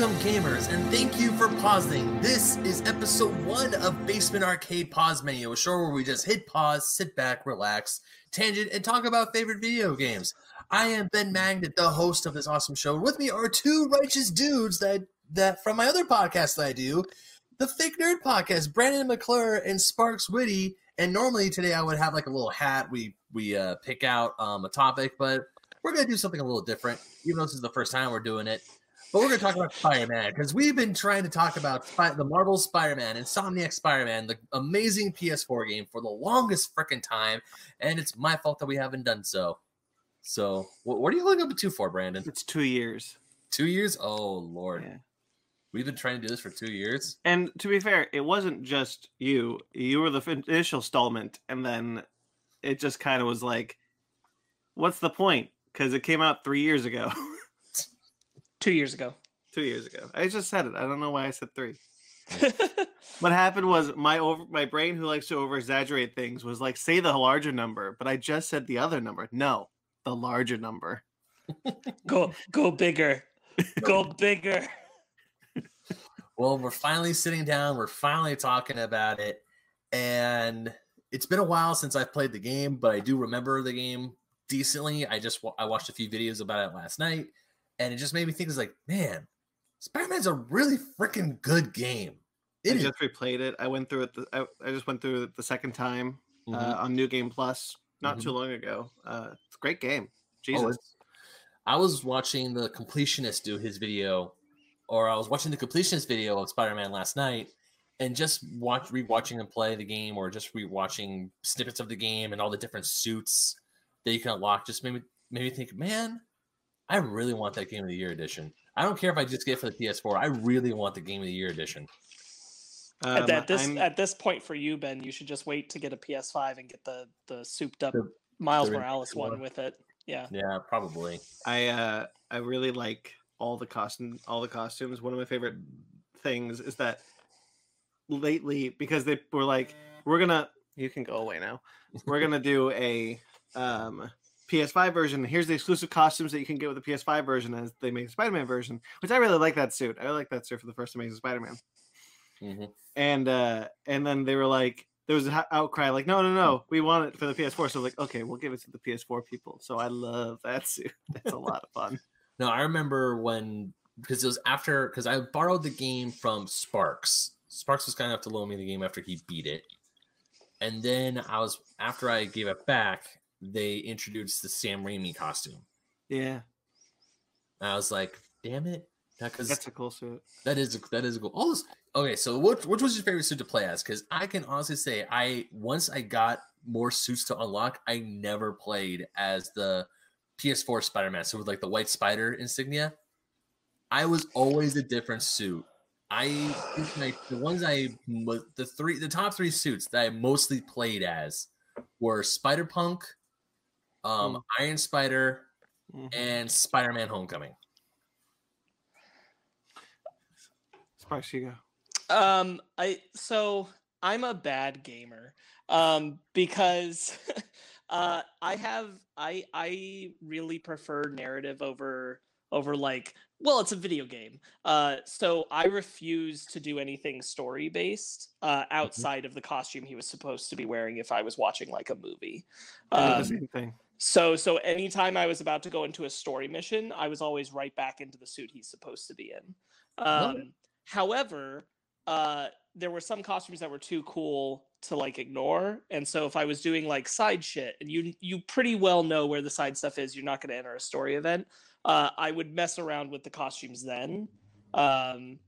Welcome, gamers, and thank you for pausing. This is episode one of Basement Arcade Pause Menu, a show where we just hit pause, sit back, relax, tangent, and talk about favorite video games. I am Ben Magnet, the host of this awesome show. With me are two righteous dudes that that from my other podcast that I do, the Fake Nerd Podcast, Brandon McClure and Sparks Witty. And normally today I would have like a little hat. We we uh, pick out um, a topic, but we're gonna do something a little different. Even though this is the first time we're doing it. But we're going to talk about Spider Man because we've been trying to talk about Spy- the Marvel Spider Man, Insomniac Spider Man, the amazing PS4 game for the longest freaking time. And it's my fault that we haven't done so. So, what, what are you looking up to for, Brandon? It's two years. Two years? Oh, Lord. Yeah. We've been trying to do this for two years. And to be fair, it wasn't just you. You were the initial installment, and then it just kind of was like, what's the point? Because it came out three years ago. Two years ago. two years ago. I just said it. I don't know why I said three. What happened was my over my brain, who likes to over exaggerate things, was like, say the larger number, but I just said the other number. No, the larger number. go go bigger. Go bigger. Well, we're finally sitting down. We're finally talking about it. And it's been a while since I've played the game, but I do remember the game decently. I just I watched a few videos about it last night, and it just made me think, it's like, man, Spider Man's a really freaking good game. I It is. just replayed it. I went through it. The, I, I just went through it the second time Mhm. uh, on New Game Plus not Mhm. too long ago. Uh, it's a great game. Oh, Jesus. it's- I was watching the completionist do his video, or I was watching the completionist video of Spider Man last night, and just watch rewatching him play the game, or just rewatching snippets of the game and all the different suits that you can unlock, just made me made me think, man, I really want that Game of the Year edition. I don't care if I just get it for the PS4. I really want the Game of the Year edition. Um, at, at this I'm- at this point for you, Ben, you should just wait to get a PS5 and get the the souped up The- Miles the Morales one. one with it. Yeah. Yeah, probably. I uh I really like all the costume all the costumes. One of my favorite things is that lately because they were like we're gonna you can go away now. We're gonna do a um PS5 version. Here's the exclusive costumes that you can get with the PS5 version as they make the Spider-Man version, which I really like that suit. I like that suit for the first Amazing Spider-Man. hmm And uh and then they were like there was an outcry like no no no we want it for the PS4 so like okay we'll give it to the PS4 people so I love that suit that's a lot of fun No, I remember when because it was after because I borrowed the game from Sparks. Sparks was kind enough to loan me the game after he beat it, and then I was after I gave it back. They introduced the Sam Raimi costume. yeah I was like, "Damn it!" Because That's a cool suit. that is a, that is a cool. All this, okay, so what which was your favorite suit to play as? Because I can honestly say I once I got more suits to unlock, I never played as the PS4 Spider-Man. So with like the white spider insignia, I was always a different suit. I think my the ones I the three the top three suits that I mostly played as were Spider Punk, um, Iron Spider, Mhm. and Spider Man Homecoming. Sparks, you go. Um, I so I'm a bad gamer. Um, because uh, I have I I really prefer narrative over over like well, it's a video game. Uh, so I refuse to do anything story based uh, outside of the costume he was supposed to be wearing if I was watching like a movie. I Um, the same thing. So so anytime I was about to go into a story mission, I was always right back into the suit he's supposed to be in. Um, however, uh, there were some costumes that were too cool to like ignore, and so if I was doing like side shit, and you you pretty well know where the side stuff is, you're not going to enter a story event. Uh, I would mess around with the costumes then. Um,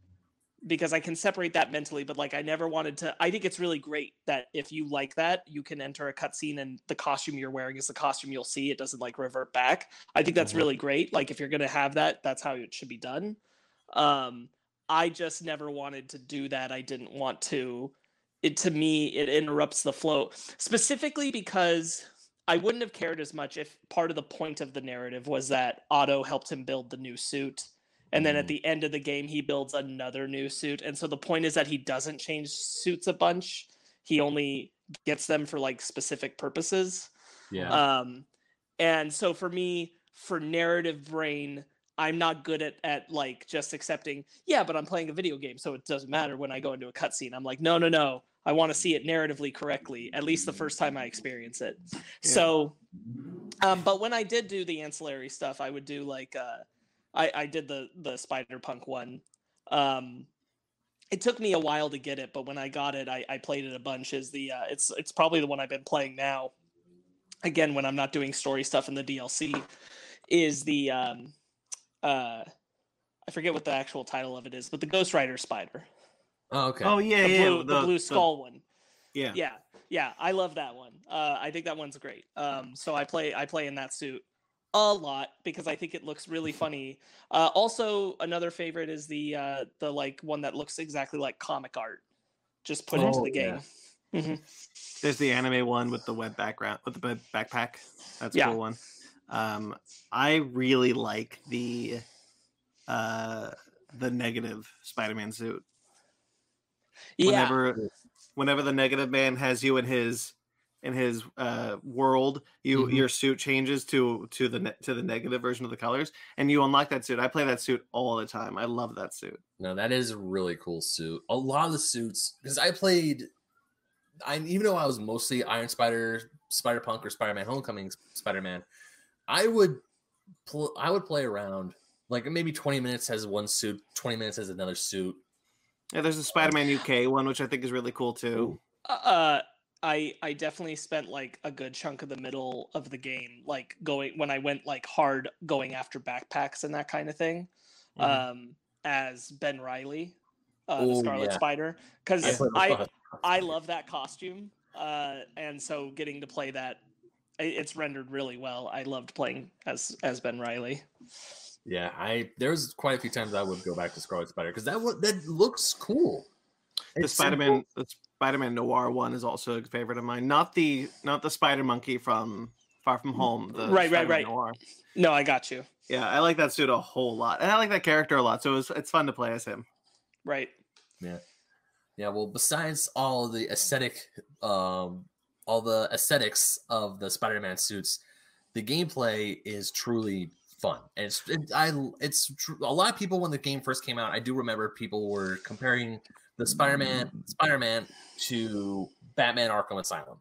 because I can separate that mentally, but like I never wanted to. I think it's really great that if you like that, you can enter a cutscene and the costume you're wearing is the costume you'll see. It doesn't like revert back. I think that's Mhm. really great. Like if you're gonna have that, that's how it should be done. Um, I just never wanted to do that. I didn't want to. It to me, it interrupts the flow specifically because I wouldn't have cared as much if part of the point of the narrative was that Otto helped him build the new suit. And then at Mhm. the end of the game, he builds another new suit. And so the point is that he doesn't change suits a bunch. He only gets them for like specific purposes. Yeah. Um, and so for me, for narrative brain, I'm not good at at like just accepting. Yeah, but I'm playing a video game, so it doesn't matter when I go into a cutscene. I'm like, no, no, no. I want to see it narratively correctly, at least the first time I experience it. Yeah. So, um, but when I did do the ancillary stuff, I would do like uh, I I did the the Spider Punk one. Um, it took me a while to get it, but when I got it, I, I played it a bunch. Is the uh, it's it's probably the one I've been playing now. Again, when I'm not doing story stuff in the DLC, is the um, uh, I forget what the actual title of it is, but the Ghost Rider Spider, Oh, okay. Oh yeah, the yeah, blue, the, blue skull one. yeah. Yeah, yeah, I love that one. Uh, I think that one's great. Um, so I play I play in that suit a lot because I think it looks really funny. Uh, also, another favorite is the uh, the like one that looks exactly like comic art, just put into Oh, the game. Mhm. There's the anime one with the web background with the web backpack. That's a Yeah. cool one. Um, I really like the uh the negative Spider-Man suit. Yeah, Whenever whenever the negative man has you in his in his uh world, you Mhm. your suit changes to to the ne- to the negative version of the colors, and you unlock that suit. I play that suit all the time. I love that suit. No, that is a really cool suit. A lot of the suits, because I played, I even though I was mostly Iron Spider, Spider Punk, or Spider Man Homecoming Spider Man, I would, pl- I would play around. Like maybe twenty minutes has one suit, twenty minutes has another suit. Yeah, there's the Spider-Man UK one, which I think is really cool too. uh, I I definitely spent like a good chunk of the middle of the game, like going when I went like hard going after backpacks and that kind of thing, Mhm. um, as Ben Riley, uh, the Oh, Scarlet yeah. Spider, because I I love that costume, uh, and so getting to play that, it's rendered really well. I loved playing as as Ben Riley. Yeah, I there was quite a few times I would go back to Scarlet Spider because that wa- that looks cool. The Spider-Man, the Spider-Man Noir one is also a favorite of mine. Not the not the Spider Monkey from Far From Home. The Right, right, Spider-Man right. Noir. No, I got you. Yeah, I like that suit a whole lot, and I like that character a lot. So it's it's fun to play as him. Right. Yeah. Yeah, well, besides all the aesthetic, um, all the aesthetics of the Spider-Man suits, the gameplay is truly fun. And it's it, I it's tr- a lot of people when the game first came out. I do remember people were comparing the Spider-Man Spider-Man to Batman Arkham Asylum,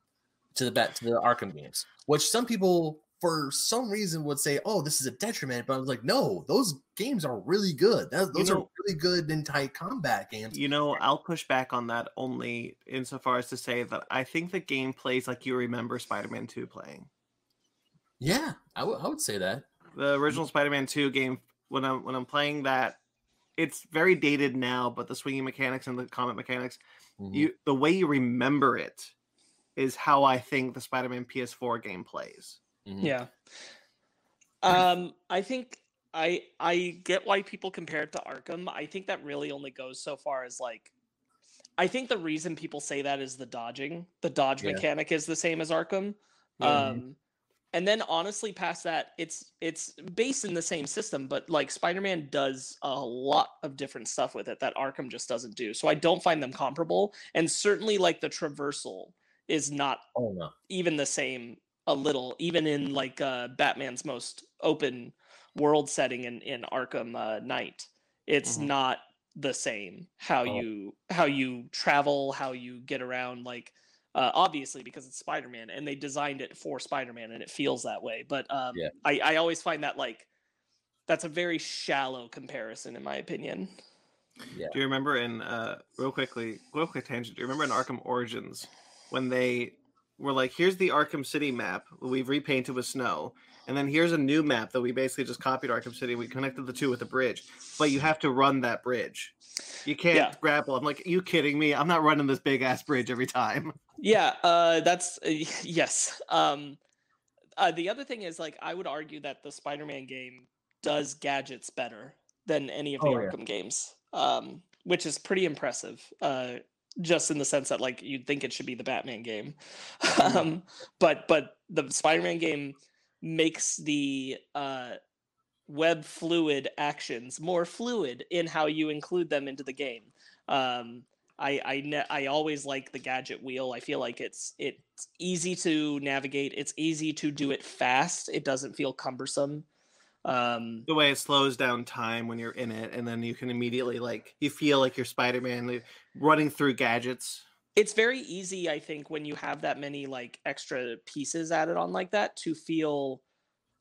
to the bat to the Arkham games, which some people for some reason would say, "Oh, this is a detriment," but I was like, "No, those games are really good. That, those know- are really good and tight combat games." You know, I'll push back on that only insofar as to say that I think the game plays like you remember Spider-Man 2 playing. Yeah, I I would say that. The original Spider-Man 2 game, when I'm when I'm playing that, it's very dated now, but the swinging mechanics and the combat mechanics, Mhm. you the way you remember it is how I think the Spider-Man PS4 game plays. Mhm. Yeah. Um, I think I I get why people compare it to Arkham. I think that really only goes so far as like I think the reason people say that is the dodging. The dodge Yeah. mechanic is the same as Arkham. Yeah. Um and then honestly past that it's it's based in the same system but like Spider-Man does a lot of different stuff with it that Arkham just doesn't do. So I don't find them comparable and certainly like the traversal is not Oh no. even the same a little even in like uh batman's most open world setting in in arkham uh, knight it's Mhm. not the same how Oh. you how you travel how you get around like uh, obviously because it's spider-man and they designed it for spider-man and it feels that way but um Yeah. i i always find that like that's a very shallow comparison in my opinion Yeah. Do you remember in uh real quickly, real quick tangent? Do you remember in Arkham Origins when they were like, "Here's the Arkham City map we've repainted with snow, and then here's a new map that we basically just copied Arkham City. We connected the two with a bridge, but you have to run that bridge. You can't Yeah. grapple." I'm like, "You kidding me? I'm not running this big ass bridge every time." Yeah, uh, that's uh, yes. Um, uh, the other thing is, like, I would argue that the Spider-Man game does gadgets better than any of the Oh, yeah. Arkham games, um, which is pretty impressive. Uh, just in the sense that, like, you'd think it should be the Batman game, um, but but the Spider-Man game makes the uh, web fluid actions more fluid in how you include them into the game. Um, I I ne- I always like the gadget wheel. I feel like it's it's easy to navigate. It's easy to do it fast. It doesn't feel cumbersome. Um, the way it slows down time when you're in it, and then you can immediately like you feel like you're Spider-Man like, running through gadgets. it's very easy, I think, when you have that many like extra pieces added on like that to feel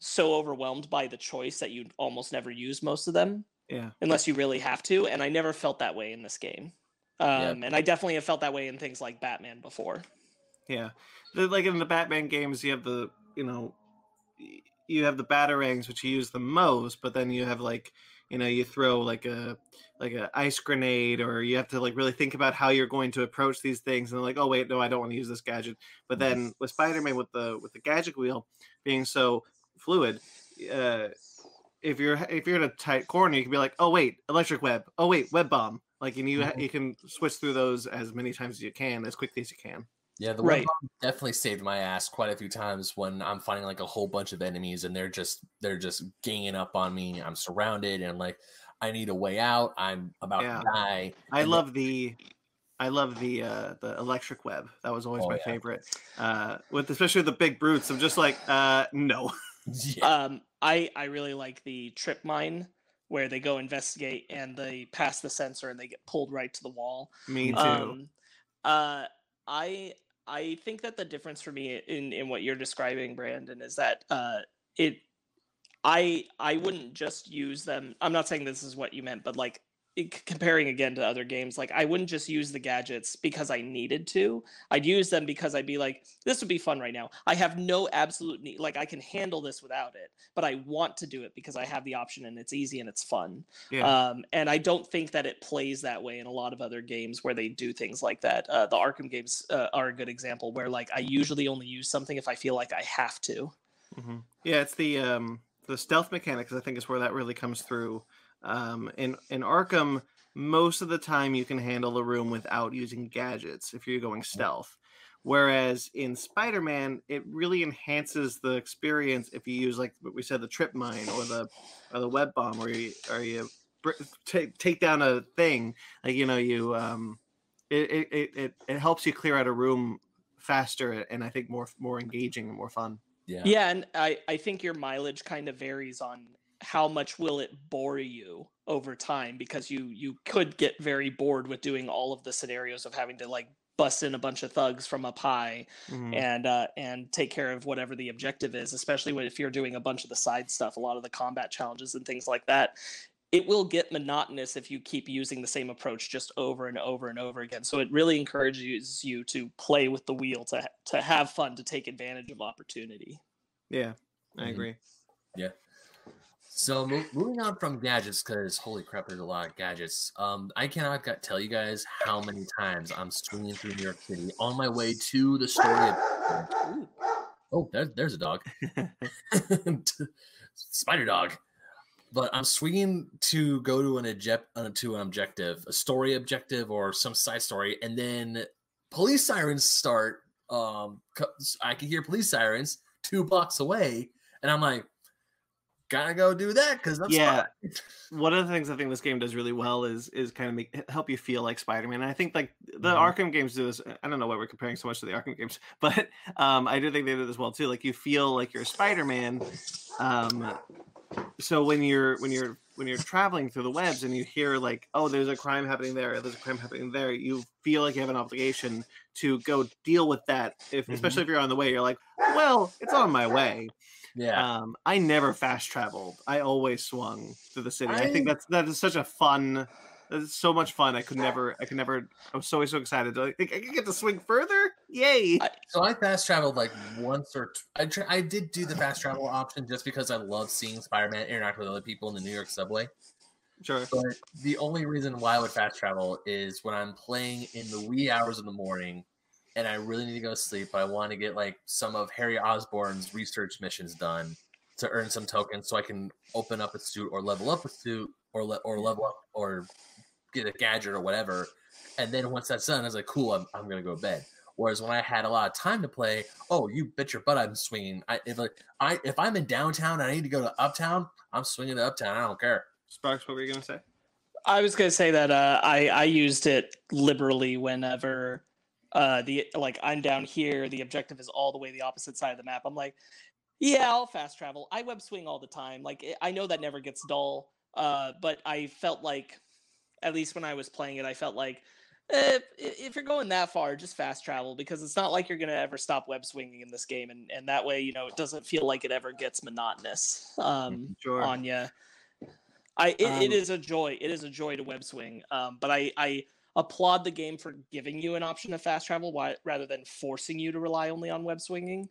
so overwhelmed by the choice that you almost never use most of them Yeah, unless you really have to. And I never felt that way in this game. Yeah. Um, and I definitely have felt that way in things like Batman before. yeah. Like in the Batman games, you have the you know you have the batarangs which you use the most, but then you have like you know you throw like a like an ice grenade or you have to like really think about how you're going to approach these things and like oh wait no i don't want to use this gadget but then with spider-man with the with the gadget wheel being so fluid uh if you're if you're in a tight corner you can be like oh wait electric web oh wait web bomb like and you ha- Mhm. you can switch through those as many times as you can as quickly as you can Yeah, the Right. web definitely saved my ass quite a few times when I'm fighting like a whole bunch of enemies and they're just they're just ganging up on me. I'm surrounded and like I need a way out. I'm about Yeah. to die. I And love the I love the uh the electric web. That was always Oh, my yeah. favorite. Uh with especially the big brutes. I'm just like, uh no. Yeah. Um, I I really like the trip mine where they go investigate and they pass the sensor and they get pulled right to the wall. Me too. Um, uh, I I think that the difference for me in in what you're describing, Brandon, is that uh, it. I I wouldn't just use them. I'm not saying this is what you meant, but like comparing again to other games, like I wouldn't just use the gadgets because I needed to. I'd use them because I'd be like, this would be fun right now. I have no absolute need. Like I can handle this without it, but I want to do it because I have the option and it's easy and it's fun. yeah. Um, and I don't think that it plays that way in a lot of other games where they do things like that. Uh, the Arkham games uh, are a good example where like I usually only use something if I feel like I have to. Mhm. Yeah, it's the um the stealth mechanics I think is where that really comes through. Um in in Arkham most of the time you can handle the room without using gadgets if you're going stealth. Whereas in Spider-Man, it really enhances the experience if you use like what we said, the trip mine or the or the web bomb, or you or you br- take take down a thing. Like you know, you um, it it, it it it helps you clear out a room faster and I think more more engaging and more fun. yeah. Yeah, and I I think your mileage kind of varies on how much will it bore you over time because you you could get very bored with doing all of the scenarios of having to like bust in a bunch of thugs from up high Mhm. and uh, and take care of whatever the objective is, especially when if you're doing a bunch of the side stuff, a lot of the combat challenges and things like that. It will get monotonous if you keep using the same approach just over and over and over again. So it really encourages you to play with the wheel, to to have fun, to take advantage of opportunity. Yeah, I Mhm. agree. So mo- moving on from gadgets, because holy crap, there's a lot of gadgets. Um, I cannot got- tell you guys how many times I'm swinging through New York City on my way to the story of. Oh, there, there's a dog. Spider dog. But I'm swinging to go to an object uh, to an objective, a story objective or some side story, and then police sirens start. Um, I can hear police sirens two blocks away, and I'm like, gotta go do that because that's Yeah. One of the things I think this game does really well is is kind of make help you feel like Spider-Man. And I think like the Mhm. Arkham games do this. I don't know why we're comparing so much to the Arkham games, but um, I do think they do this well too. Like you feel like you're Spider-Man. Um, so when you're when you're when you're traveling through the webs and you hear like, oh, there's a crime happening there, there's a crime happening there, you feel like you have an obligation to go deal with that. If Mhm. especially if you're on the way, you're like, well, it's on my way. Yeah, Um, I never fast traveled. I always swung through the city. I, think that's that is such a fun. That's so much fun. I could never. I could never. I'm so so excited. to, Like, I could get to swing further. Yay! I- so I fast traveled like once or t- I I did do the fast travel option just because I love seeing Spider-Man interact with other people in the New York subway. sure. But the only reason why I would fast travel is when I'm playing in the wee hours of the morning and I really need to go to sleep. I want to get like some of Harry Osborn's research missions done to earn some tokens so I can open up a suit or level up a suit or le- or level up or get a gadget or whatever. And then once that's done, I was like, cool, I'm, I'm going to go to bed. Whereas when I had a lot of time to play, oh, you bet your butt I'm swinging. I if like I if I'm in downtown and I need to go to uptown, I'm swinging to uptown. I don't care. Sparks, what were you gonna say? I was gonna say that uh, I I used it liberally whenever uh, the like I'm down here. The objective is all the way the opposite side of the map. I'm like, Yeah, I'll fast travel. I web swing all the time. Like I know that never gets dull. Uh, but I felt like, at least when I was playing it, I felt like eh, if, you're going that far, just fast travel because it's not like you're gonna ever stop web swinging in this game, and and that way, you know, it doesn't feel like it ever gets monotonous um, Sure. on you. I it, it Um, is a joy. It is a joy to web swing. Um, but I I applaud the game for giving you an option of fast travel why, rather than forcing you to rely only on web swinging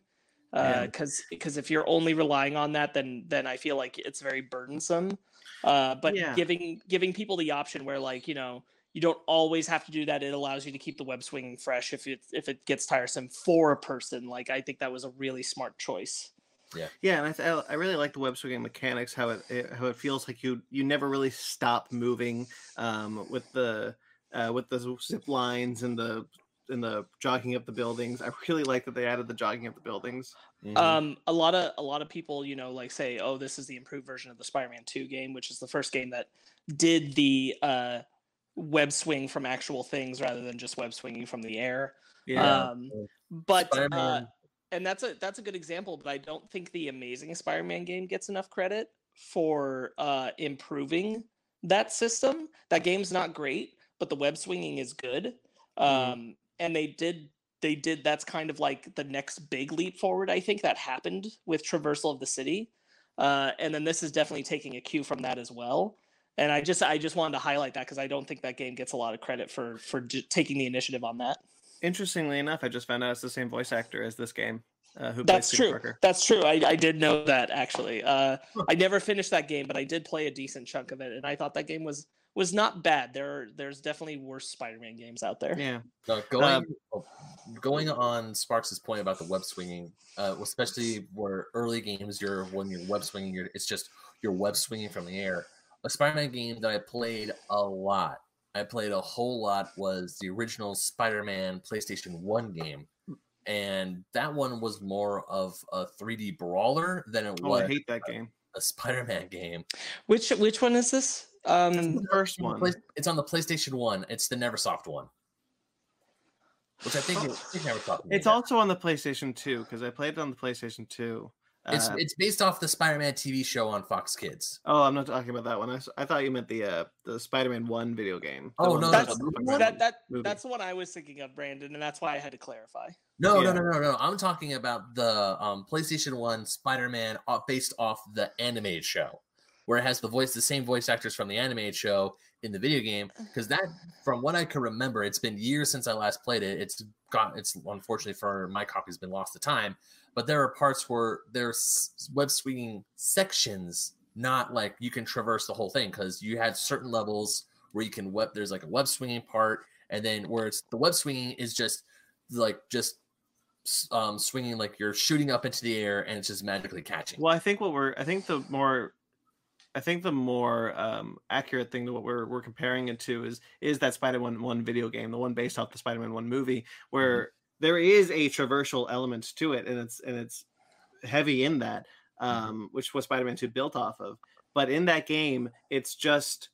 Yeah. because because if you're only relying on that then then i feel like it's very burdensome uh but Yeah. giving giving people the option where like you know you don't always have to do that it allows you to keep the web swinging fresh if it if it gets tiresome for a person like i think that was a really smart choice yeah Yeah, and I, th- I really like the web swinging mechanics. How it, it how it feels like you you never really stop moving um, with the uh, with the zip lines and the and the jogging up the buildings. I really like that they added the jogging up the buildings. Mhm. um a lot of a lot of people you know like say oh this is the improved version of the spider-man 2 game which is the first game that did the uh web swing from actual things rather than just web swinging from the air Yeah, um but uh, and that's a that's a good example but i don't think the amazing spider-man game gets enough credit for uh improving that system that game's not great but the web swinging is good um Mhm. and they did they did that's kind of like the next big leap forward i think that happened with traversal of the city uh and then this is definitely taking a cue from that as well and i just i just wanted to highlight that because i don't think that game gets a lot of credit for for j- taking the initiative on that interestingly enough, I just found out it's the same voice actor as this game. Uh, who That's true. Parker. That's true. I, I did know that actually. Uh, I never finished that game, but I did play a decent chunk of it, and I thought that game was was not bad. There there's definitely worse Spider-Man games out there. Yeah, No, going Um, going on Sparks's point about the web swinging, uh, especially where early games you're when you're web swinging, you're, it's just you're web swinging from the air. A Spider-Man game that I played a lot, I played a whole lot, was the original Spider-Man PlayStation One game, and that one was more of a 3D brawler than it oh, was I hate that game. a Spider-Man game. Which which one is this? It's Um, the first one. It's on the PlayStation One. It's the NeverSoft one, which I think, is- I think NeverSoft. It's that. also on the PlayStation 2 because I played it on the PlayStation 2. It's Uh, it's based off the Spider-Man TV show on Fox Kids. oh, I'm not talking about that one. I thought you meant the uh, the Spider-Man One video game. Oh Oh, one no, that that's was on the one? that that movie. that's the one I was thinking of, Brandon, and that's why I had to clarify. No, Yeah. no, no, no, no. I'm talking about the um, PlayStation One Spider-Man uh, based off the animated show, where it has the voice, the same voice actors from the animated show in the video game. Because that, from what I can remember, it's been years since I last played it. It's got, it's unfortunately for my copy has been lost to time. But there are parts where there's web swinging sections, not like you can traverse the whole thing because you had certain levels where you can web. There's like a web swinging part, and then where it's the web swinging is just like just um swinging like you're shooting up into the air and it's just magically catching. Well, I think what we're I think the more I think the more um, accurate thing to what we're we're comparing it to is is that Spider-Man one video game, the one based off the Spider-Man one movie, where there is a traversal element to it, and it's and it's heavy in that, um, which was Spider-Man two built off of. But in that game, it's just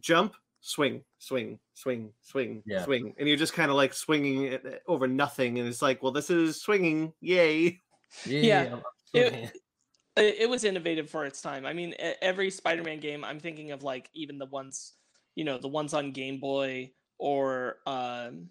jump, swing, swing, swing, swing, Yeah. swing, and you're just kind of like swinging it over nothing, and it's like, well, this is swinging, yay! Yeah, I'm- I'm it- swinging. It, it was innovative for its time. I mean, every Spider-Man game, I'm thinking of like even the ones, you know, the ones on Game Boy or um,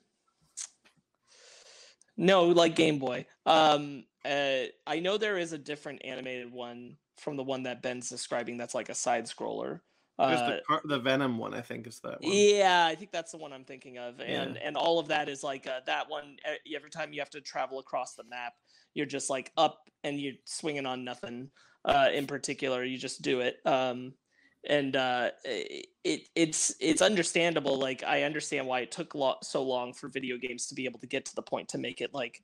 no, like Game Boy. Um, uh, I know there is a different animated one from the one that Ben's describing. That's like a side scroller. Uh, the the Venom one, I think, is that one. yeah, I think that's the one I'm thinking of, Yeah. and and all of that is like uh, that one. Every time you have to travel across the map, you're just like up and you're swinging on nothing uh, in particular. You just do it, um, and uh, it it's it's understandable. Like I understand why it took lo- so long for video games to be able to get to the point to make it like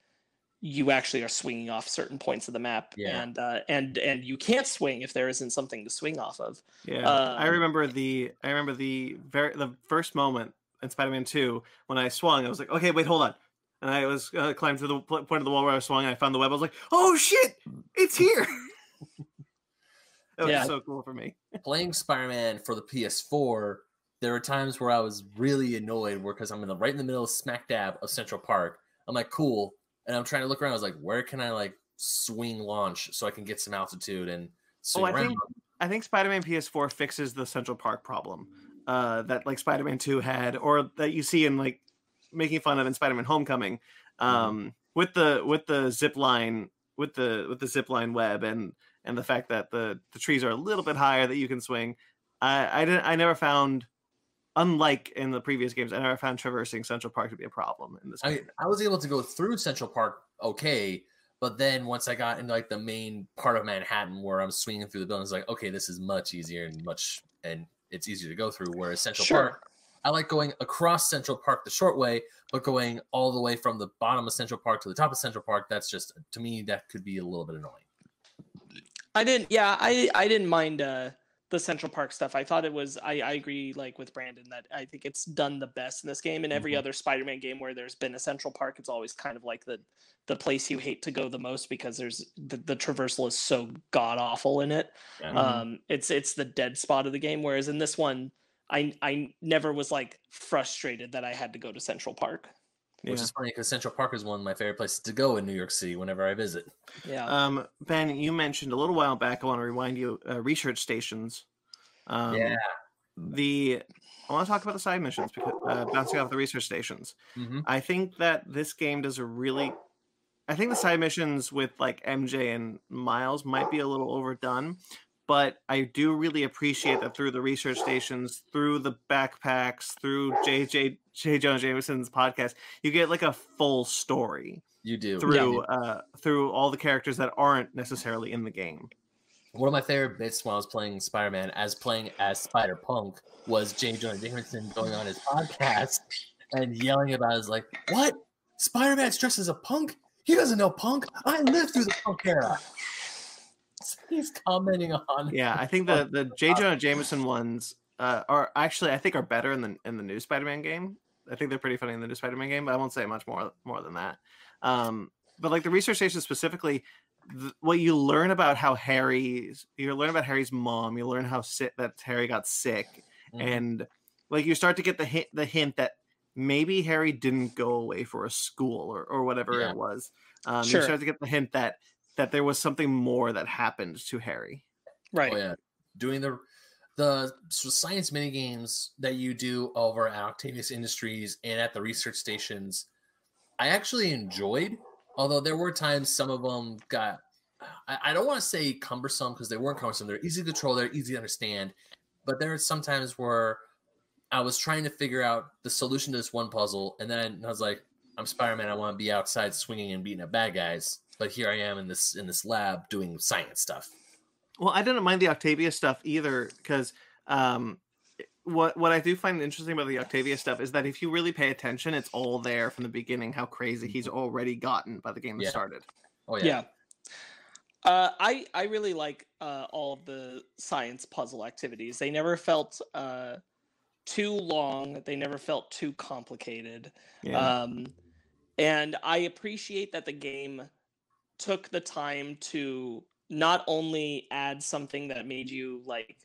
you actually are swinging off certain points of the map, Yeah. and uh, and and you can't swing if there isn't something to swing off of. Yeah, I Um, remember the I remember the very the first moment in Spider-Man Two when I swung. I was like, okay, wait, hold on, and I was uh, climbed to the point of the wall where I was swung. And I found the web. I was like, oh shit, it's here. that was Yeah. so cool for me. playing Spider-Man for the PS4, there were times where I was really annoyed because I'm in the right in the middle of smack dab of Central Park. I'm like, cool, and I'm trying to look around. I was like, where can I like swing launch so I can get some altitude and Oh, swing I around. think I think Spider-Man PS4 fixes the Central Park problem uh, that like Spider-Man 2 had, or that you see in like making fun of in Spider-Man Homecoming, um, with the with the zip line with the with the zip line web and and the fact that the the trees are a little bit higher that you can swing. I I didn't I never found unlike in the previous games, I never found traversing Central Park to be a problem in this I, game. I was able to go through Central Park okay, but then once I got into like the main part of Manhattan where I'm swinging through the buildings, like okay, this is much easier and much and it's easier to go through. Whereas Central Sure. Park, I like going across Central Park the short way, but going all the way from the bottom of Central Park to the top of Central Park, that's just to me that could be a little bit annoying. I didn't. Yeah, I I didn't mind uh, the Central Park stuff. I thought it was. I I agree like with Brandon that I think it's done the best in this game. In every Mhm. other Spider-Man game where there's been a Central Park, it's always kind of like the the place you hate to go the most because there's the, the traversal is so god awful in it. Yeah. Mhm. Um, it's it's the dead spot of the game. Whereas in this one, I I never was like frustrated that I had to go to Central Park. Yeah. Which is funny because Central Park is one of my favorite places to go in New York City whenever I visit. Yeah. Um, ben, you mentioned a little while back. I want to remind you. Uh, research stations. Um, yeah. The I want to talk about the side missions because uh, bouncing off the research stations. hmm I think that this game does a really. I think the side missions with like MJ and Miles might be a little overdone, but I do really appreciate that through the research stations, through the backpacks, through JJ J. Jonah Jameson's podcast, you get like a full story You do. through uh through all the characters that aren't necessarily in the game. One of my favorite bits when I was playing Spider Man as playing as Spider Punk was J. Jonah Jameson going on his podcast and yelling about it, is like, What? Spider Man's dressed as a punk? He doesn't know punk. I lived through the punk era. He's commenting on Yeah, I think the the J. Jonah Jameson ones uh, are actually I think are better in the in the new Spider-Man game. I think they're pretty funny in the new Spider-Man game, but I won't say much more more than that. Um, but like the research station specifically, th- what you learn about how Harry's you learn about Harry's mom, you learn how sick that Harry got sick, Mhm. and like you start to get the hint the hint that maybe Harry didn't go away for a school or, or whatever Yeah. it was. Um, Sure. You start to get the hint that that there was something more that happened to Harry. right. Oh yeah, doing the the science mini games that you do over at Octavius Industries and at the research stations, I actually enjoyed. Although there were times some of them got, I, I don't want to say cumbersome because they weren't cumbersome. They're easy to control. They're easy to understand. But there are some times where I was trying to figure out the solution to this one puzzle, and then I was like, "I'm Spider Man. I want to be outside swinging and beating up bad guys." But here I am in this in this lab doing science stuff. Well, I didn't mind the Octavius stuff either because um, what what I do find interesting about the Octavius stuff is that if you really pay attention, it's all there from the beginning. How crazy he's already gotten by the game that Yeah. started. Oh yeah. Uh, I I really like uh, all of the science puzzle activities. They never felt uh, too long. They never felt too complicated. Um, and I appreciate that the game took the time to not only add something that made you like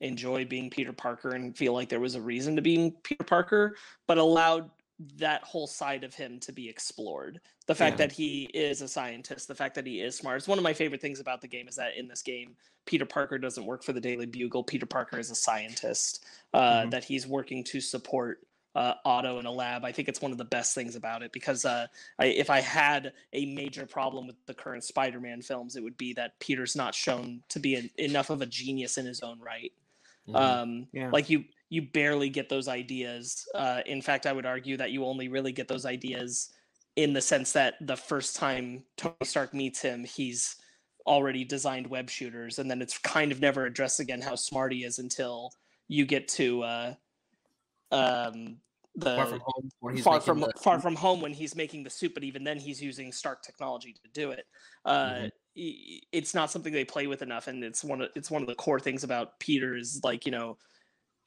enjoy being Peter Parker and feel like there was a reason to being Peter Parker, but allowed that whole side of him to be explored. The fact Yeah. that he is a scientist, the fact that he is smart. It's one of my favorite things about the game is that in this game, Peter Parker doesn't work for the Daily Bugle. Peter Parker is a scientist uh, Mhm. that he's working to support uh, Otto in a lab. I think it's one of the best things about it because uh, I, if I had a major problem with the current Spider-Man films, it would be that Peter's not shown to be an, enough of a genius in his own right. Mhm. Um, Yeah. Like you, you barely get those ideas. Uh, in fact, I would argue that you only really get those ideas in the sense that the first time Tony Stark meets him, he's already designed web shooters, and then it's kind of never addressed again how smart he is until you get to uh, um, the far from home when he's far from the- far from home when he's making the soup, but even then he's using Stark technology to do it. Uh, Mhm. It's not something they play with enough, and it's one of it's one of the core things about Peter is like you know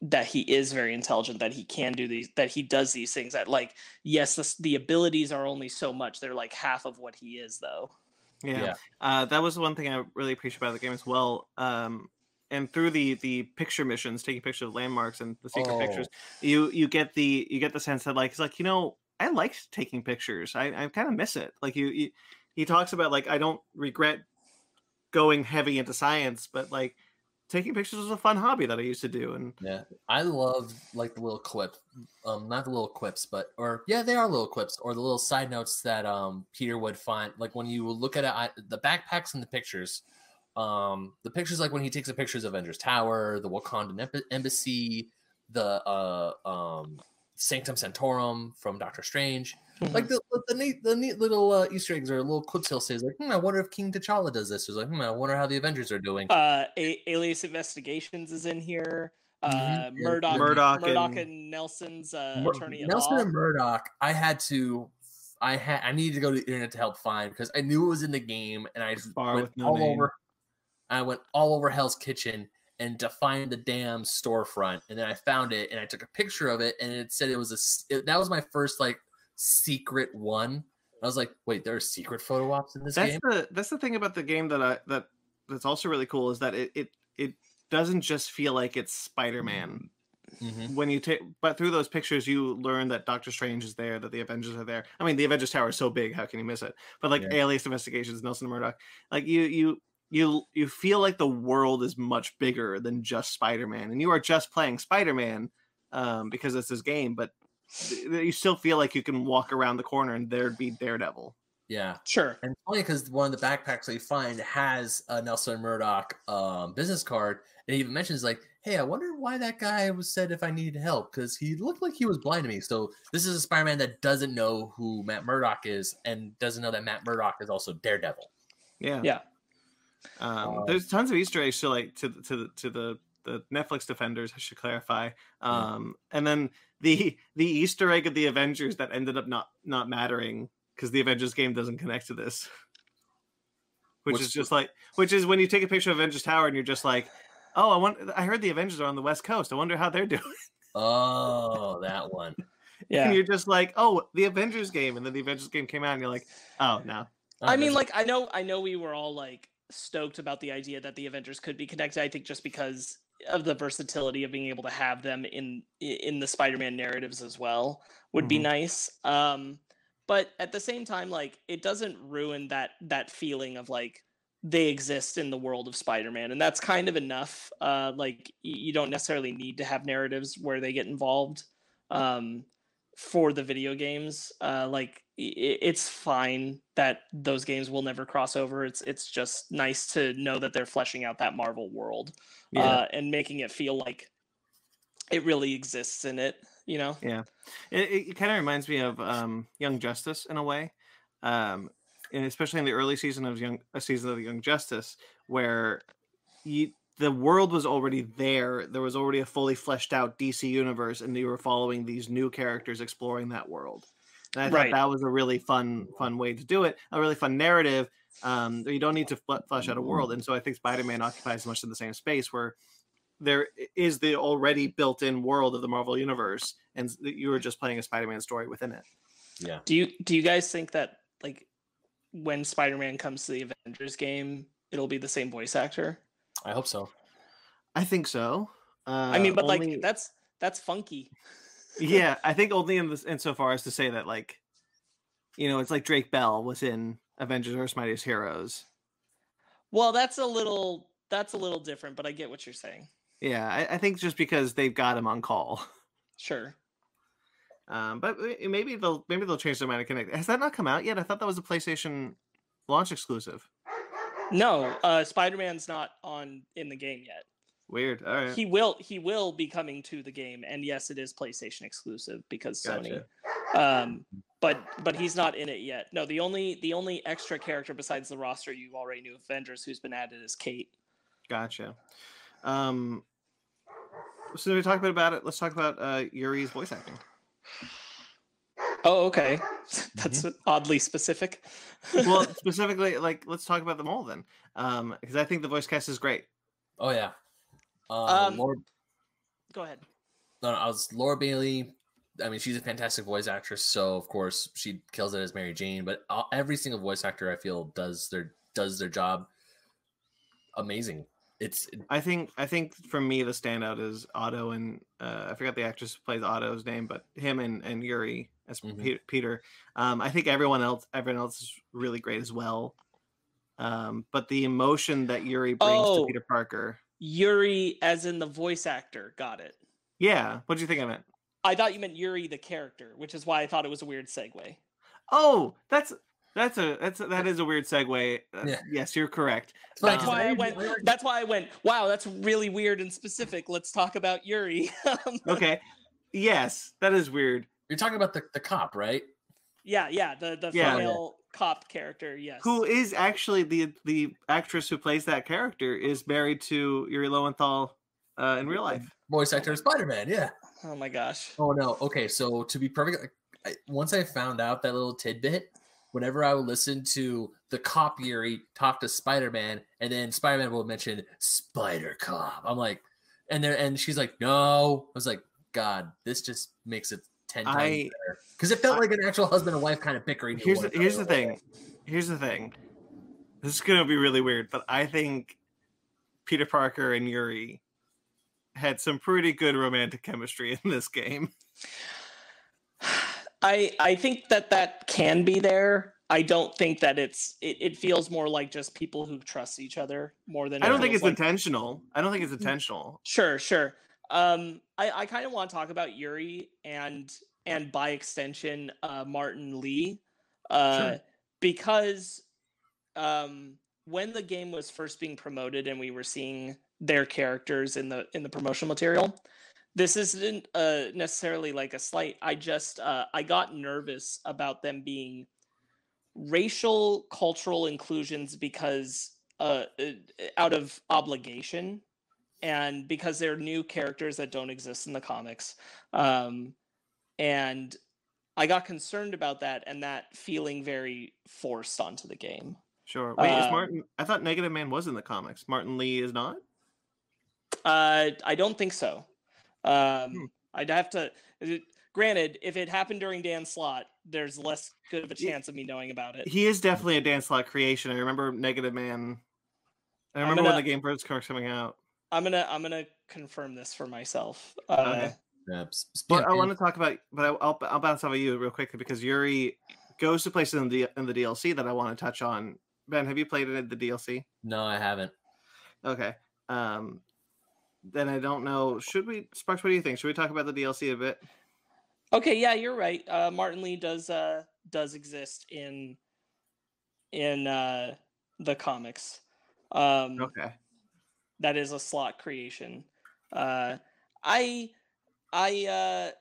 that he is very intelligent, that he can do these, that he does these things. That like yes, the, the abilities are only so much; they're like half of what he is, though. Yeah, Yeah. Uh, that was one thing I really appreciate about the game as well. Um, and through the the picture missions, taking pictures of landmarks and the secret pictures, you you get the you get the sense that like it's like you know I liked taking pictures. I, I kind of miss it. Like you, you he talks about like I don't regret going heavy into science, but like taking pictures was a fun hobby that I used to do. And Yeah, I love like the little clips, um, not the little quips, but or yeah, they are little clips or the little side notes that um Peter would find. Like when you look at it, I, the backpacks and the pictures, um, the pictures like when he takes the pictures of Avengers Tower, the Wakandan Emb- embassy, the uh um Sanctum Sanctorum from Doctor Strange. Like the, the, the neat the neat little uh, Easter eggs or little clips he'll say is like, hmm, I wonder if King T'Challa does this. Or like, hmm, I wonder how the Avengers are doing. uh, A- Alias Investigations is in here. Uh, Mhm. Yeah, Murdock, Murdock Murdock, and- and, Nelson's uh, Mur- attorney at Nelson law. and Murdock, I had to, I had, I needed to go to the internet to help find because I knew it was in the game, and I just Bar went with no all name. over. I went all over Hell's Kitchen and to find the damn storefront, and then I found it, and I took a picture of it, and it said it was a, It, that was my first like secret one. I was like, wait, there are secret photo ops in this that's game. the that's the thing about the game that I that that's also really cool is that it it it doesn't just feel like it's Spider-Man. Mhm. When you take but through those pictures you learn that Doctor Strange is there, that the Avengers are there. I mean the Avengers Tower is so big, how can you miss it? But like Yeah. Alias Investigations, Nelson Murdock, like you you you you feel like the world is much bigger than just Spider-Man. And you are just playing Spider-Man um because it's his game, but th- you still feel like you can walk around the corner and there'd be Daredevil. Yeah, Sure. And it's funny because one of the backpacks that you find has a Nelson Murdock um, business card, and he even mentions like, "Hey, I wonder why that guy was said if I needed help because he looked like he was blind to me." So this is a Spider-Man that doesn't know who Matt Murdock is and doesn't know that Matt Murdock is also Daredevil. Yeah. Yeah. Um, Um, there's tons of Easter eggs to like to the- to the to the the Netflix defenders. I should clarify. Um, and then the the Easter egg of the Avengers that ended up not not mattering because the Avengers game doesn't connect to this. Which What's is the- just like, which is when you take a picture of Avengers Tower and you're just like, oh, I want. I heard the Avengers are on the West Coast. I wonder how they're doing. Oh, that one. Yeah. And you're just like, oh, the Avengers game, and then the Avengers game came out, and you're like, oh, no. I mean, like I know, I know, we were all like stoked about the idea that the Avengers could be connected. I think just because of the versatility of being able to have them in in the Spider-Man narratives as well would be Mhm. nice. Um, but at the same time, like it doesn't ruin that that feeling of like they exist in the world of Spider-Man, and that's kind of enough. Uh, like you don't necessarily need to have narratives where they get involved. Um, for the video games uh like it's fine that those games will never cross over it's it's just nice to know that they're fleshing out that marvel world Yeah. uh and making it feel like it really exists in it you know It, it, kind of reminds me of um, Young Justice in a way, um, and especially in the early season of Young a season of Young Justice, where you, the world was already there. There was already a fully fleshed out DC universe, and you were following these new characters exploring that world. And I thought that was a really fun, fun way to do it. A really fun narrative. Um, you don't need to fle- flesh out a world, and so I think Spider-Man occupies much of the same space where there is the already built-in world of the Marvel universe, and s- you were just playing a Spider-Man story within it. yeah. do you do you guys think that like when spider-man comes to the avengers game it'll be the same voice actor I hope so. I think so. Uh, i mean but only- like that's that's funky yeah, I think only in this insofar as to say that like, you know, it's like Drake Bell was in Avengers: Earth's Mightiest Heroes. well that's a little that's a little different but i get what you're saying Yeah, I, I think just because they've got him on call. sure Um, but maybe they'll maybe they'll change their mind and connect. Has that not come out yet? I thought that was a PlayStation launch exclusive. no uh spider-man's not on in the game yet Weird. All right. he will he will be coming to the game and yes it is playstation exclusive because sony Gotcha. um but but he's not in it yet no the only the only extra character besides the roster you already knew avengers who's been added is kate Gotcha. Um, so we talked a bit about it. Let's talk about uh, Yuri's voice acting. oh okay that's oddly specific Well, specifically, like let's talk about them all then, um, because I think the voice cast is great. Oh yeah. Uh, Um, Laura, go ahead no, no, I was Laura Bailey. I mean, she's a fantastic voice actress, so of course she kills it as Mary Jane. But uh, every single voice actor I feel does their does their job amazing. It's I think I think for me the standout is Otto and uh, I forgot the actress who plays Otto's name, but him and, and Yuri as Mhm. Peter. Um, I think everyone else everyone else is really great as well. Um, but the emotion that Yuri brings Oh. to Peter Parker, Yuri, as in the voice actor, got it. yeah. What do you think I meant? I thought you meant Yuri the character, which is why I thought it was a weird segue. Oh, that's that's a that's a, that is a weird segue. Uh, Yeah. Yes, you're correct. That's funny That's 'cause why I I- went. That's why I went. Wow, that's really weird and specific. Let's talk about Yuri. Um, Okay. Yes, that is weird. You're talking about the, the cop, right? yeah, yeah. The the Yeah. female cop character. Yes. Who is actually the the actress who plays that character is married to Yuri Lowenthal uh, in real life. Voice actor Spider Man, yeah. Oh my gosh. Oh no. Okay, so to be perfect, I, once I found out that little tidbit, whenever I would listen to the cop Yuri talk to Spider Man, and then Spider Man will mention Spider Cop, I'm like, and then and she's like, no. I was like, God, this just makes it ten times I- better because it felt I- like an actual husband and wife kind of bickering. Here's the, here's the another. thing. Here's the thing. This is gonna be really weird, but I think Peter Parker and Yuri had some pretty good romantic chemistry in this game. I I think that that can be there. I don't think that it's. It, it feels more like just people who trust each other more than. I don't think it's like- intentional. I don't think it's mm, intentional. Sure, sure. Um, I, I kind of want to talk about Yuri and and by extension, uh, Martin Lee, uh, Sure. because um, when the game was first being promoted and we were seeing their characters in the in the promotional material, this isn't uh, necessarily like a slight. I just uh, I got nervous about them being racial cultural inclusions because uh, uh, out of obligation and because they're new characters that don't exist in the comics um, and i got concerned about that and that feeling very forced onto the game Sure. Wait, is Um, Martin? I thought Negative Man was in the comics. Martin Lee is not. uh, i don't think so um, Hmm. i'd have to it- granted if it happened during dan's Slott there's less good of a chance of me knowing about it He is definitely a Dan Slott creation. I remember Negative Man. I remember when gonna- the game first started coming out. I'm gonna i'm gonna confirm this for myself uh, Okay. Yeah, s- s- But I want to talk about, but I- I'll I'll bounce off of you real quick because Yuri goes to places in the in the DLC that I want to touch on. Ben, have you played it in the DLC? No, I haven't. Okay. Um, then I don't know. Should we, Sparks? What do you think? Should we talk about the DLC a bit? Okay, yeah, you're right. Uh, Martin Lee does uh, does exist in in uh, the comics. Um, Okay. That is a Slott creation. Uh, I I uh,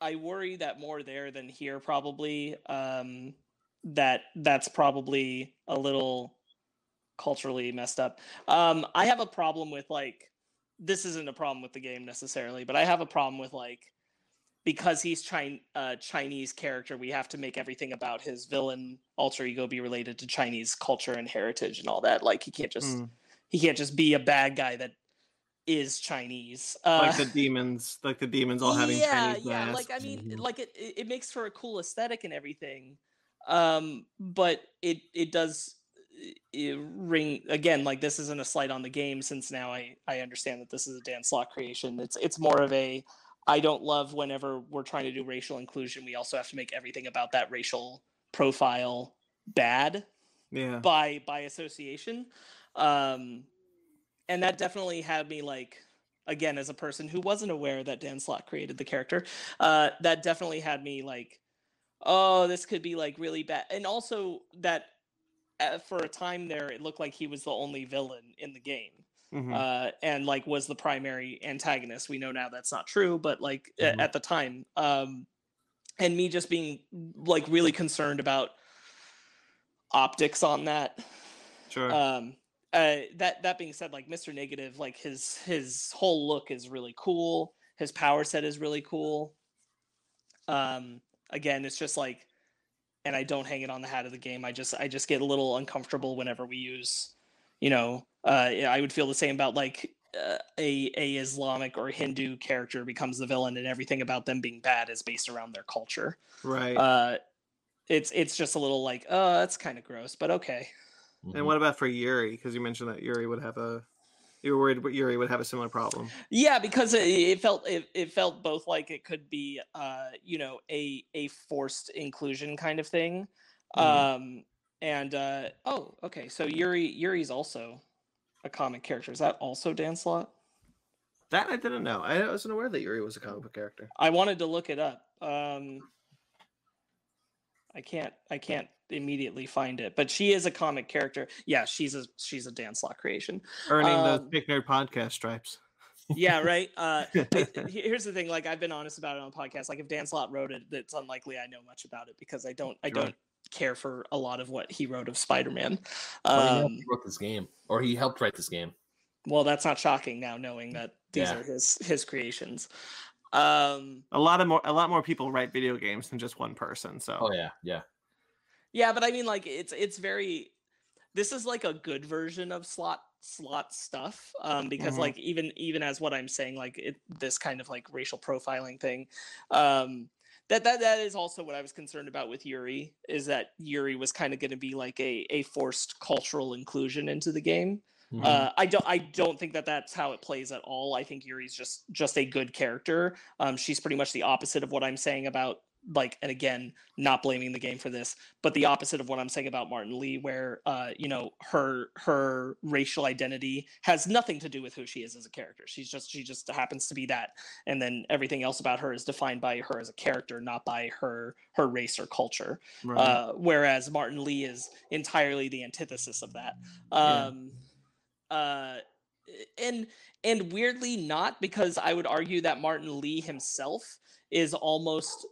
I worry that more there than here probably. Um, that that's probably a little culturally messed up. Um, I have a problem with like this isn't a problem with the game necessarily, but I have a problem with like because he's Chin- uh, Chinese character, we have to make everything about his villain alter ego be related to Chinese culture and heritage and all that. Like he can't just Mm, he can't just be a bad guy that is Chinese. Uh, like the demons, like the demons all having yeah, Chinese yeah. masks. Like I mean, Mhm. like it, it it makes for a cool aesthetic and everything. Um, but it it does it ring again. Like this isn't a slight on the game, since now I I understand that this is a Dan Slott creation. It's it's more of a I don't love whenever we're trying to do racial inclusion. We also have to make everything about that racial profile bad yeah. by by association um and that definitely had me like again as a person who wasn't aware that dan slott created the character uh that definitely had me like oh this could be like really bad and also that uh, for a time there it looked like he was the only villain in the game Mhm. uh, and like was the primary antagonist. We know now that's not true, but like Mhm. at the time, um, and me just being like really concerned about optics on that. sure. Um, uh, that that being said, like Mr. Negative, like his his whole look is really cool. His power set is really cool. Um, again, it's just like, and I don't hang it on the hat of the game. I just I just get a little uncomfortable whenever we use, you know, uh, I would feel the same about like uh, a a Islamic or Hindu character becomes the villain, and everything about them being bad is based around their culture. right. Uh, it's it's just a little like, oh, that's kind of gross, but okay. And what about for Yuri? Because you mentioned that Yuri would have a You were worried Yuri would have a similar problem. Yeah, because it, it felt it, it felt both like it could be uh you know a a forced inclusion kind of thing. Mhm. Um and uh oh okay so Yuri Yuri's also a comic character. Is that also Dan Slott? That I didn't know. I wasn't aware that Yuri was a comic book character. I wanted to look it up. Um I can't I can't immediately find it, but she is a comic character. Yeah, she's a she's a Dan Slott creation. Earning Um, those Big Nerd podcast stripes. Yeah, right. Uh, it- here's the thing: like I've been honest about it on podcast. Like if Dan Slott wrote it, it's unlikely I know much about it because I don't I Sure. don't care for a lot of what he wrote of Spider-Man. Well, Um, he wrote this game, or he helped write this game. well, that's not shocking now, knowing that these Yeah. are his his creations. Um, A lot of more, a lot more people write video games than just one person. So Oh yeah, yeah. yeah, but I mean, like it's it's very. This is like a good version of Slott Slott stuff um because Mhm. like even even as what i'm saying like it this kind of like racial profiling thing um that that that is also what I was concerned about with Yuri is that Yuri was kind of going to be like a a forced cultural inclusion into the game. Mhm. Uh, I don't I don't think that that's how it plays at all. I think Yuri's just just a good character. Um, she's pretty much the opposite of what I'm saying about like and again not blaming the game for this but the opposite of what i'm saying about martin lee where uh you know her her racial identity has nothing to do with who she is as a character she's just she just happens to be that and then everything else about her is defined by her as a character not by her her race or culture right. uh, whereas Martin Lee is entirely the antithesis of that. Yeah. Uh, and and weirdly not because I would argue that Martin Lee himself is almost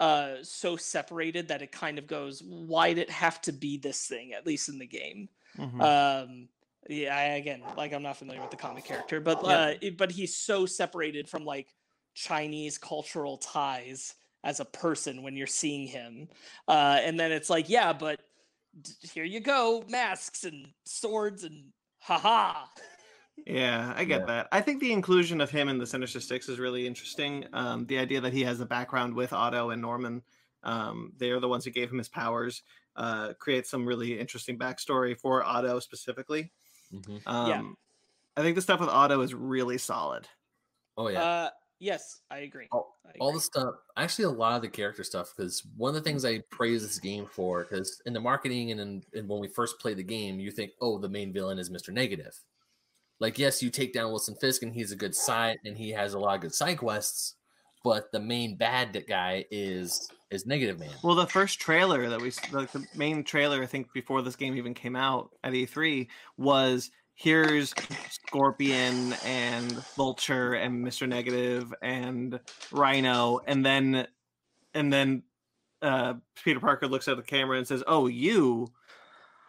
uh, so separated that it kind of goes, why did it have to be this thing? At least in the game. Mhm. Um, yeah, I, again, like I'm not familiar with the comic character, but Yeah. uh, it- but he's so separated from like Chinese cultural ties as a person when you're seeing him, uh, and then it's like, yeah, but d- here you go, masks and swords and haha. Yeah, I get Yeah. that. I think the inclusion of him in the Sinister Six is really interesting. Um, the idea that he has a background with Otto and Norman, um, they are the ones who gave him his powers, uh, creates some really interesting backstory for Otto specifically. Mhm. Um, I think the stuff with Otto is really solid. Oh yeah. Uh, yes, I agree. all, I all the stuff actually a lot of the character stuff because one of the things i praise this game for because in the marketing and, in, and when we first play the game you think oh the main villain is mr negative. Like yes you take down wilson fisk and he's a good side and he has a lot of good side quests but the main bad guy is is negative man. Well, the first trailer that we, like the main trailer, I think before this game even came out at E3, was here's Scorpion and Vulture and Mr. Negative and Rhino, and then and then uh, Peter Parker looks at the camera and says, "Oh, you,"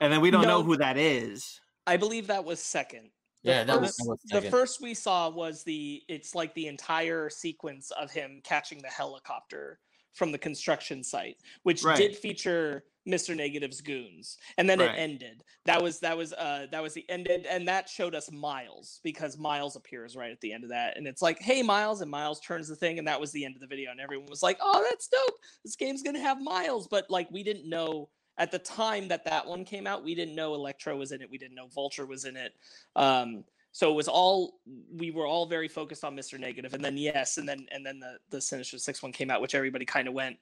and then we don't know who that is. I believe that was second. The yeah that first- that was the first we saw was the it's like the entire sequence of him catching the helicopter from the construction site which Right. did feature mr negative's goons and then Right. it ended. That was that was uh that was the ended and that showed us miles because miles appears right at the end of that and it's like hey miles and miles turns the thing and that was the end of the video and everyone was like oh that's dope! This game's gonna have miles! But like we didn't know at the time that that one came out we didn't know electro was in it we didn't know vulture was in it um so it was all we were all very focused on mr negative and then yes and then and then the the sinister six one came out which everybody kind of went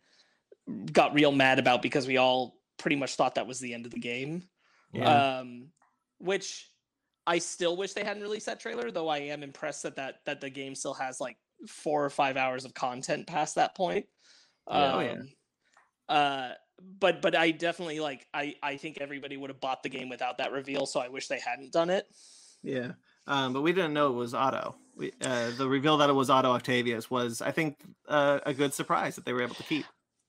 got real mad about because we all pretty much thought that was the end of the game Yeah. um which i still wish they hadn't released that trailer though i am impressed that that that the game still has like four or five hours of content past that point Yeah. Oh, yeah. Um, uh but but i definitely like i i think everybody would have bought the game without that reveal so i wish they hadn't done it Yeah, um, but we didn't know it was Otto. We, uh, the reveal that it was Otto Octavius was, I think, uh, a good surprise that they were able to keep.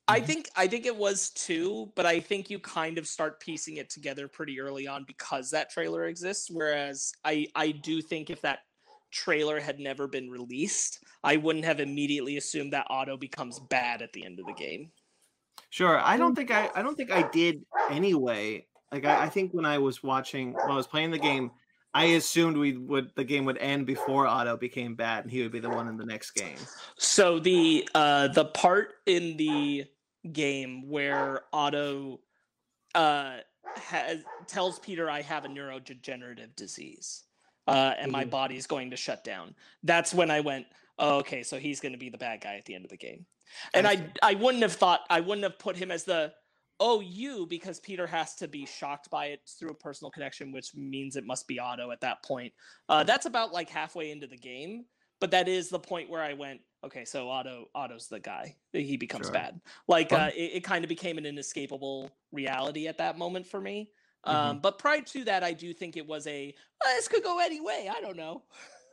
I Mhm. think I think it was too, but I think you kind of start piecing it together pretty early on because that trailer exists. Whereas I I do think if that trailer had never been released, I wouldn't have immediately assumed that Otto becomes bad at the end of the game. Sure. I don't think I I don't think I did anyway. Like I, I think when I was watching when I was playing the game, I assumed we would the game would end before Otto became bad and he would be the one in the next game. So the uh the part in the game where Otto uh has tells Peter I have a neurodegenerative disease. uh, and my Mhm. body's going to shut down. That's when I went, oh, okay, so he's going to be the bad guy at the end of the game. And I I. I wouldn't have thought, I wouldn't have put him as the, oh, you, because Peter has to be shocked by it through a personal connection, which means it must be Otto at that point. Uh, that's about like halfway into the game, but that is the point where I went, okay, so Otto, Otto's the guy. He becomes Sure. bad. Like uh, it, it kind of became an inescapable reality at that moment for me. Um, but prior to that, I do think it was a "Uh, this could go any way. I don't know.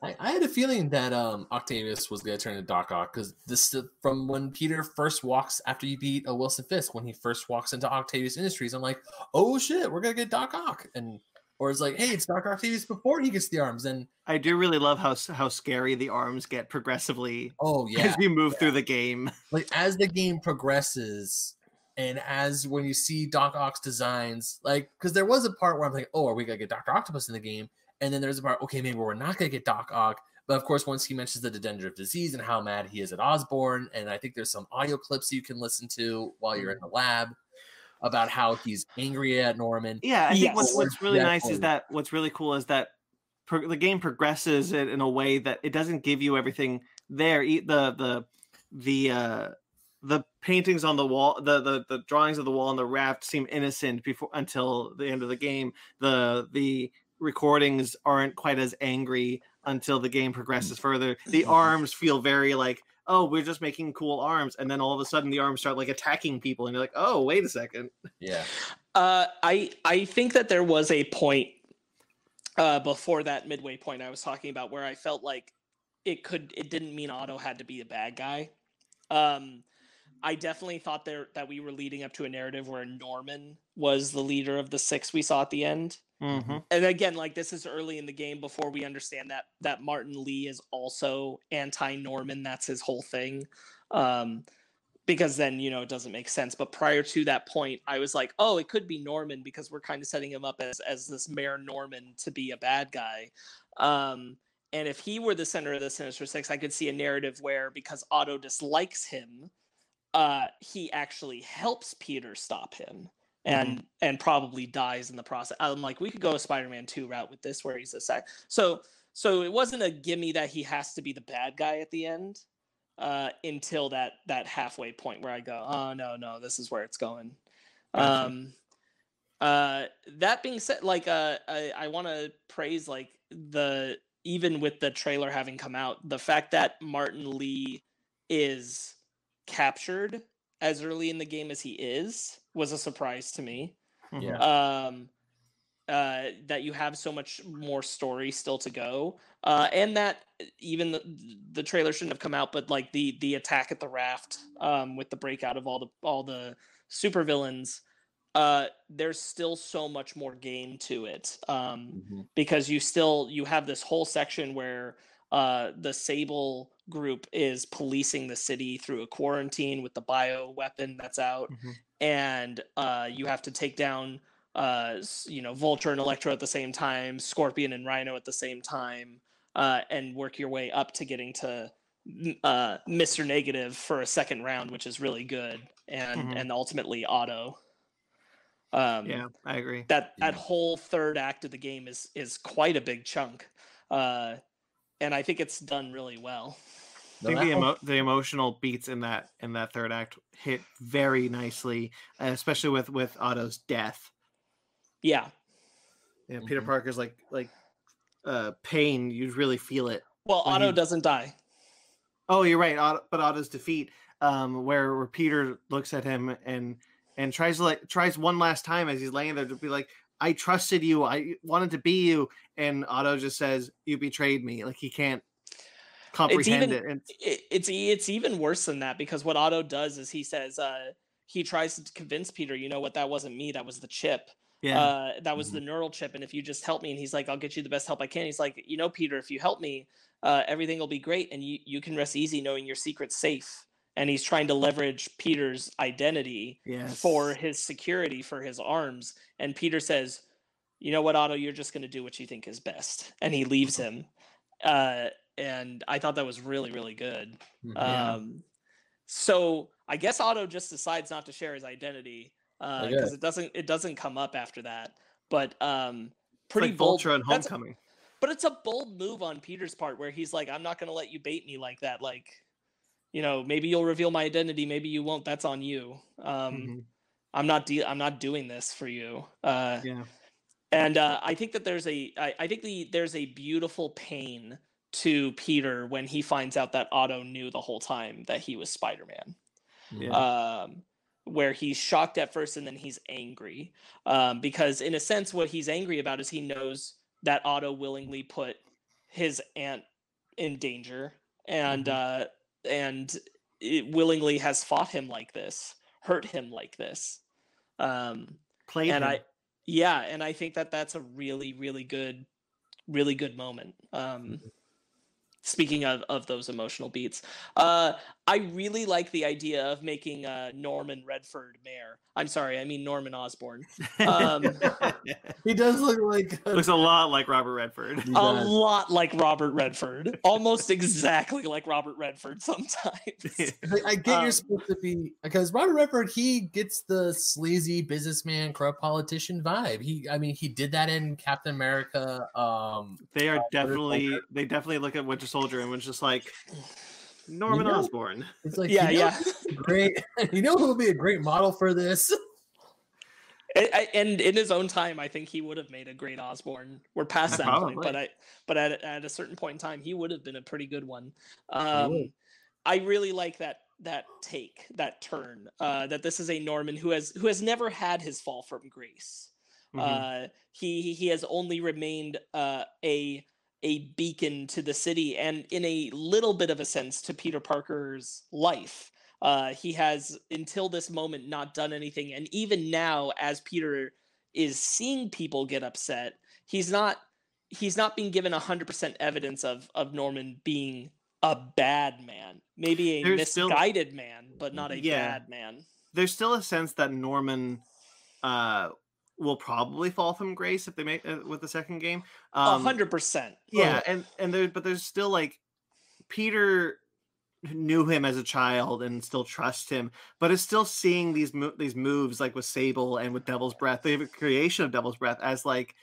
I, I had a feeling that um Octavius was gonna turn to Doc Ock because this uh, from when Peter first walks after you beat uh, Wilson Fisk when he first walks into Octavius Industries. I'm like, oh shit, we're gonna get Doc Ock, and or it's like, hey, it's Doc Octavius before he gets the arms, and I do really love how how scary the arms get progressively oh yeah, as you move through the game. like as the game progresses and as when you see Doc Ock's designs, like because there was a part where I'm like, oh, are we gonna get Doctor Octopus in the game? And then there's a part, okay, maybe we're not gonna get Doc Ock. But of course, once he mentions the degenerative disease and how mad he is at Osborn, and I think there's some audio clips you can listen to while you're in mm. the lab about how he's angry at Norman. Yeah, I think Yes. what's, what's really nice is that what's really cool is that pro- the game progresses it in a way that it doesn't give you everything there. The the the uh the paintings on the wall, the the the drawings of the wall on the raft seem innocent before until the end of the game. The the recordings aren't quite as angry until the game progresses further. The arms feel very like oh we're just making cool arms and then all of a sudden the arms start like attacking people and you're like oh wait a second Yeah, Uh, I I think that there was a point uh, before that midway point I was talking about where I felt like it could it didn't mean Otto had to be a bad guy. Um, I definitely thought there that we were leading up to a narrative where Norman was the leader of the six we saw at the end. mm-hmm. And again, like this is early in the game before we understand that that Martin Lee is also anti-Norman. That's his whole thing. Um, because then you know it doesn't make sense. But prior to that point, I was like, oh, it could be Norman because we're kind of setting him up as as this Mayor Norman to be a bad guy. Um, and if he were the center of the Sinister Six, I could see a narrative where because Otto dislikes him, uh, he actually helps Peter stop him and and probably dies in the process. I'm like, we could go a Spider-Man 2 route with this where he's a sec. So so it wasn't a gimme that he has to be the bad guy at the end uh until that that halfway point where I go, oh no, no, this is where it's going. Gotcha. Um uh that being said, like uh I, I wanna praise like the even with the trailer having come out, the fact that Martin Lee is captured as early in the game as he is was a surprise to me. Yeah. Um, uh, that you have so much more story still to go, uh, and that even the, the trailer shouldn't have come out, but like the the attack at the raft um, with the breakout of all the all the supervillains, uh, there's still so much more game to it. Um, Mhm. because you still you have this whole section where uh, the Sable group is policing the city through a quarantine with the bio weapon that's out, Mhm. and uh, you have to take down uh, you know Vulture and Electro at the same time, Scorpion and Rhino at the same time, uh, and work your way up to getting to uh, Mr. Negative for a second round, which is really good, and Mhm. and ultimately Otto. Um, yeah i agree that that whole third act of the game is is quite a big chunk uh and i think it's done really well I think the, emo- the emotional beats in that in that third act hit very nicely, especially with with Otto's death. yeah Yeah, Peter Mhm. Parker's like like uh pain. You really feel it. well otto he- doesn't die Oh, you're right. Otto, but Otto's defeat, um, where where Peter looks at him and and tries to like tries one last time as he's laying there to be like, "I trusted you. I wanted to be you," and Otto just says, "You betrayed me." Like he can't comprehend even- it. It's it's even worse than that because what otto does is he says uh he tries to convince peter you know what that wasn't me that was the chip yeah, uh, that was Mhm. the neural chip. And if you just help me, and he's like, I'll get you the best help I can. He's like, you know, Peter, if you help me, uh, everything will be great, and you you can rest easy knowing your secret's safe. And he's trying to leverage Peter's identity yes. for his security for his arms. And Peter says, you know what, Otto, you're just going to do what you think is best. And he leaves him. Uh, and I thought that was really, really good. Mhm. Yeah. Um, so I guess Otto just decides not to share his identity because it doesn't it doesn't come up after that. But um, pretty like bold. Vulture and Homecoming. but it's a bold move on Peter's part where he's like, I'm not gonna let you bait me like that. Like, you know, maybe you'll reveal my identity, maybe you won't. That's on you. Um, Mhm. I'm not de- I'm not doing this for you. Uh, Yeah. and uh, I think that there's a I, I think the there's a beautiful pain to Peter when he finds out that Otto knew the whole time that he was Spider-Man. Yeah. Um, where he's shocked at first and then he's angry. Um, because in a sense, what he's angry about is he knows that Otto willingly put his aunt in danger and uh, and it willingly has fought him like this, hurt him like this. Um, Played and him. I yeah, and I think that that's a really really good really good moment. Um speaking of of those emotional beats. Uh I really like the idea of making uh Norman Redford mayor. I'm sorry, I mean Norman Osborn. um, He does look like a, Looks a lot like Robert Redford. He A does. lot like Robert Redford. Almost exactly like Robert Redford sometimes. I get Um, you're supposed to be because Robert Redford he gets the sleazy businessman, corrupt politician vibe. He, I mean, he did that in Captain America. Um, They are Winter definitely Soldier. they definitely look at Winter Soldier and was just like Norman know- Osborn. it's like yeah, you know yeah. Great. You know who would be a great model for this? I- I- and in his own time, I think he would have made a great Osborn. We're past Yeah, that point, but. I, but at, at a certain point in time, he would have been a pretty good one. would. Um, I really like that that take, that turn. Uh, that this is a Norman who has who has never had his fall from grace. Mhm. Uh, he he has only remained uh, a a beacon to the city, and in a little bit of a sense to Peter Parker's life. Uh, he has until this moment not done anything, and even now, as Peter is seeing people get upset, he's not he's not being given hundred percent evidence of of Norman being a bad man, maybe a There's still- misguided man, but not a Yeah. bad man. There's still a sense that Norman uh will probably fall from grace if they make uh, with the second game. A Um, hundred percent. yeah, and and there but there's still like Peter knew him as a child and still trusts him, but is still seeing these mo- these moves like with Sable and with Devil's Breath, the creation of Devil's Breath as like,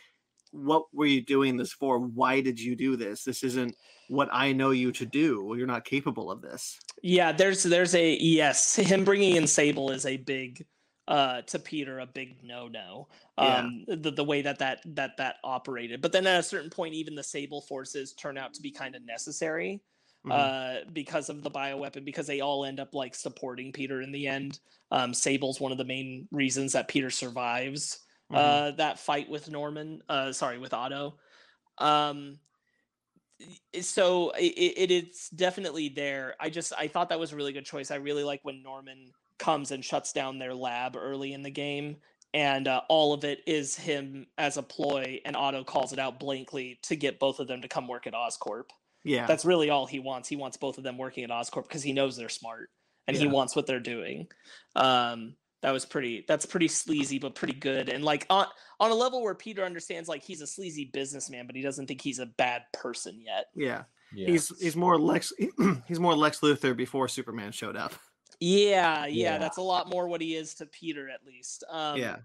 what were you doing this for? Why did you do this? This isn't what I know you to do. You're not capable of this. Yeah, there's there's a yes. Him bringing in Sable is a big uh to Peter a big no no. Yeah. Um, the the way that that that that operated, but then at a certain point, even the Sable forces turn out to be kind of necessary Mhm. uh because of the bioweapon because they all end up like supporting Peter in the end. Um, Sable's one of the main reasons that Peter survives Mhm. uh that fight with Norman uh sorry with Otto um so i- i- it is definitely there I just I thought that was a really good choice I really like when Norman comes and shuts down their lab early in the game and uh, all of it is him as a ploy and Otto calls it out blankly to get both of them to come work at Oscorp yeah, that's really all he wants. He wants both of them working at Oscorp because he knows they're smart and he wants what they're doing. Um, that was pretty. That's pretty sleazy, but pretty good. And like on on a level where Peter understands, like he's a sleazy businessman, but he doesn't think he's a bad person yet. yeah. Yeah. He's he's more Lex he's more Lex Luthor before Superman showed up. Yeah, yeah, Yeah. that's a lot more what he is to Peter, at least. Um, yeah.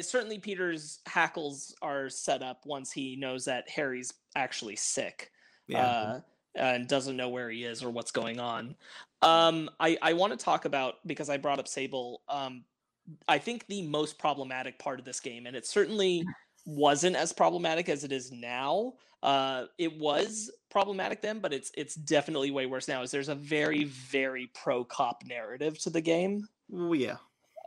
certainly, Peter's hackles are set up once he knows that Harry's actually sick. Yeah. uh, and doesn't know where he is or what's going on. Um, I, I want to talk about because I brought up Sable. Um, I think the most problematic part of this game, and it certainly wasn't as problematic as it is now. Uh, it was problematic then, but it's it's definitely way worse now. Is there's a very very pro cop narrative to the game Well, yeah.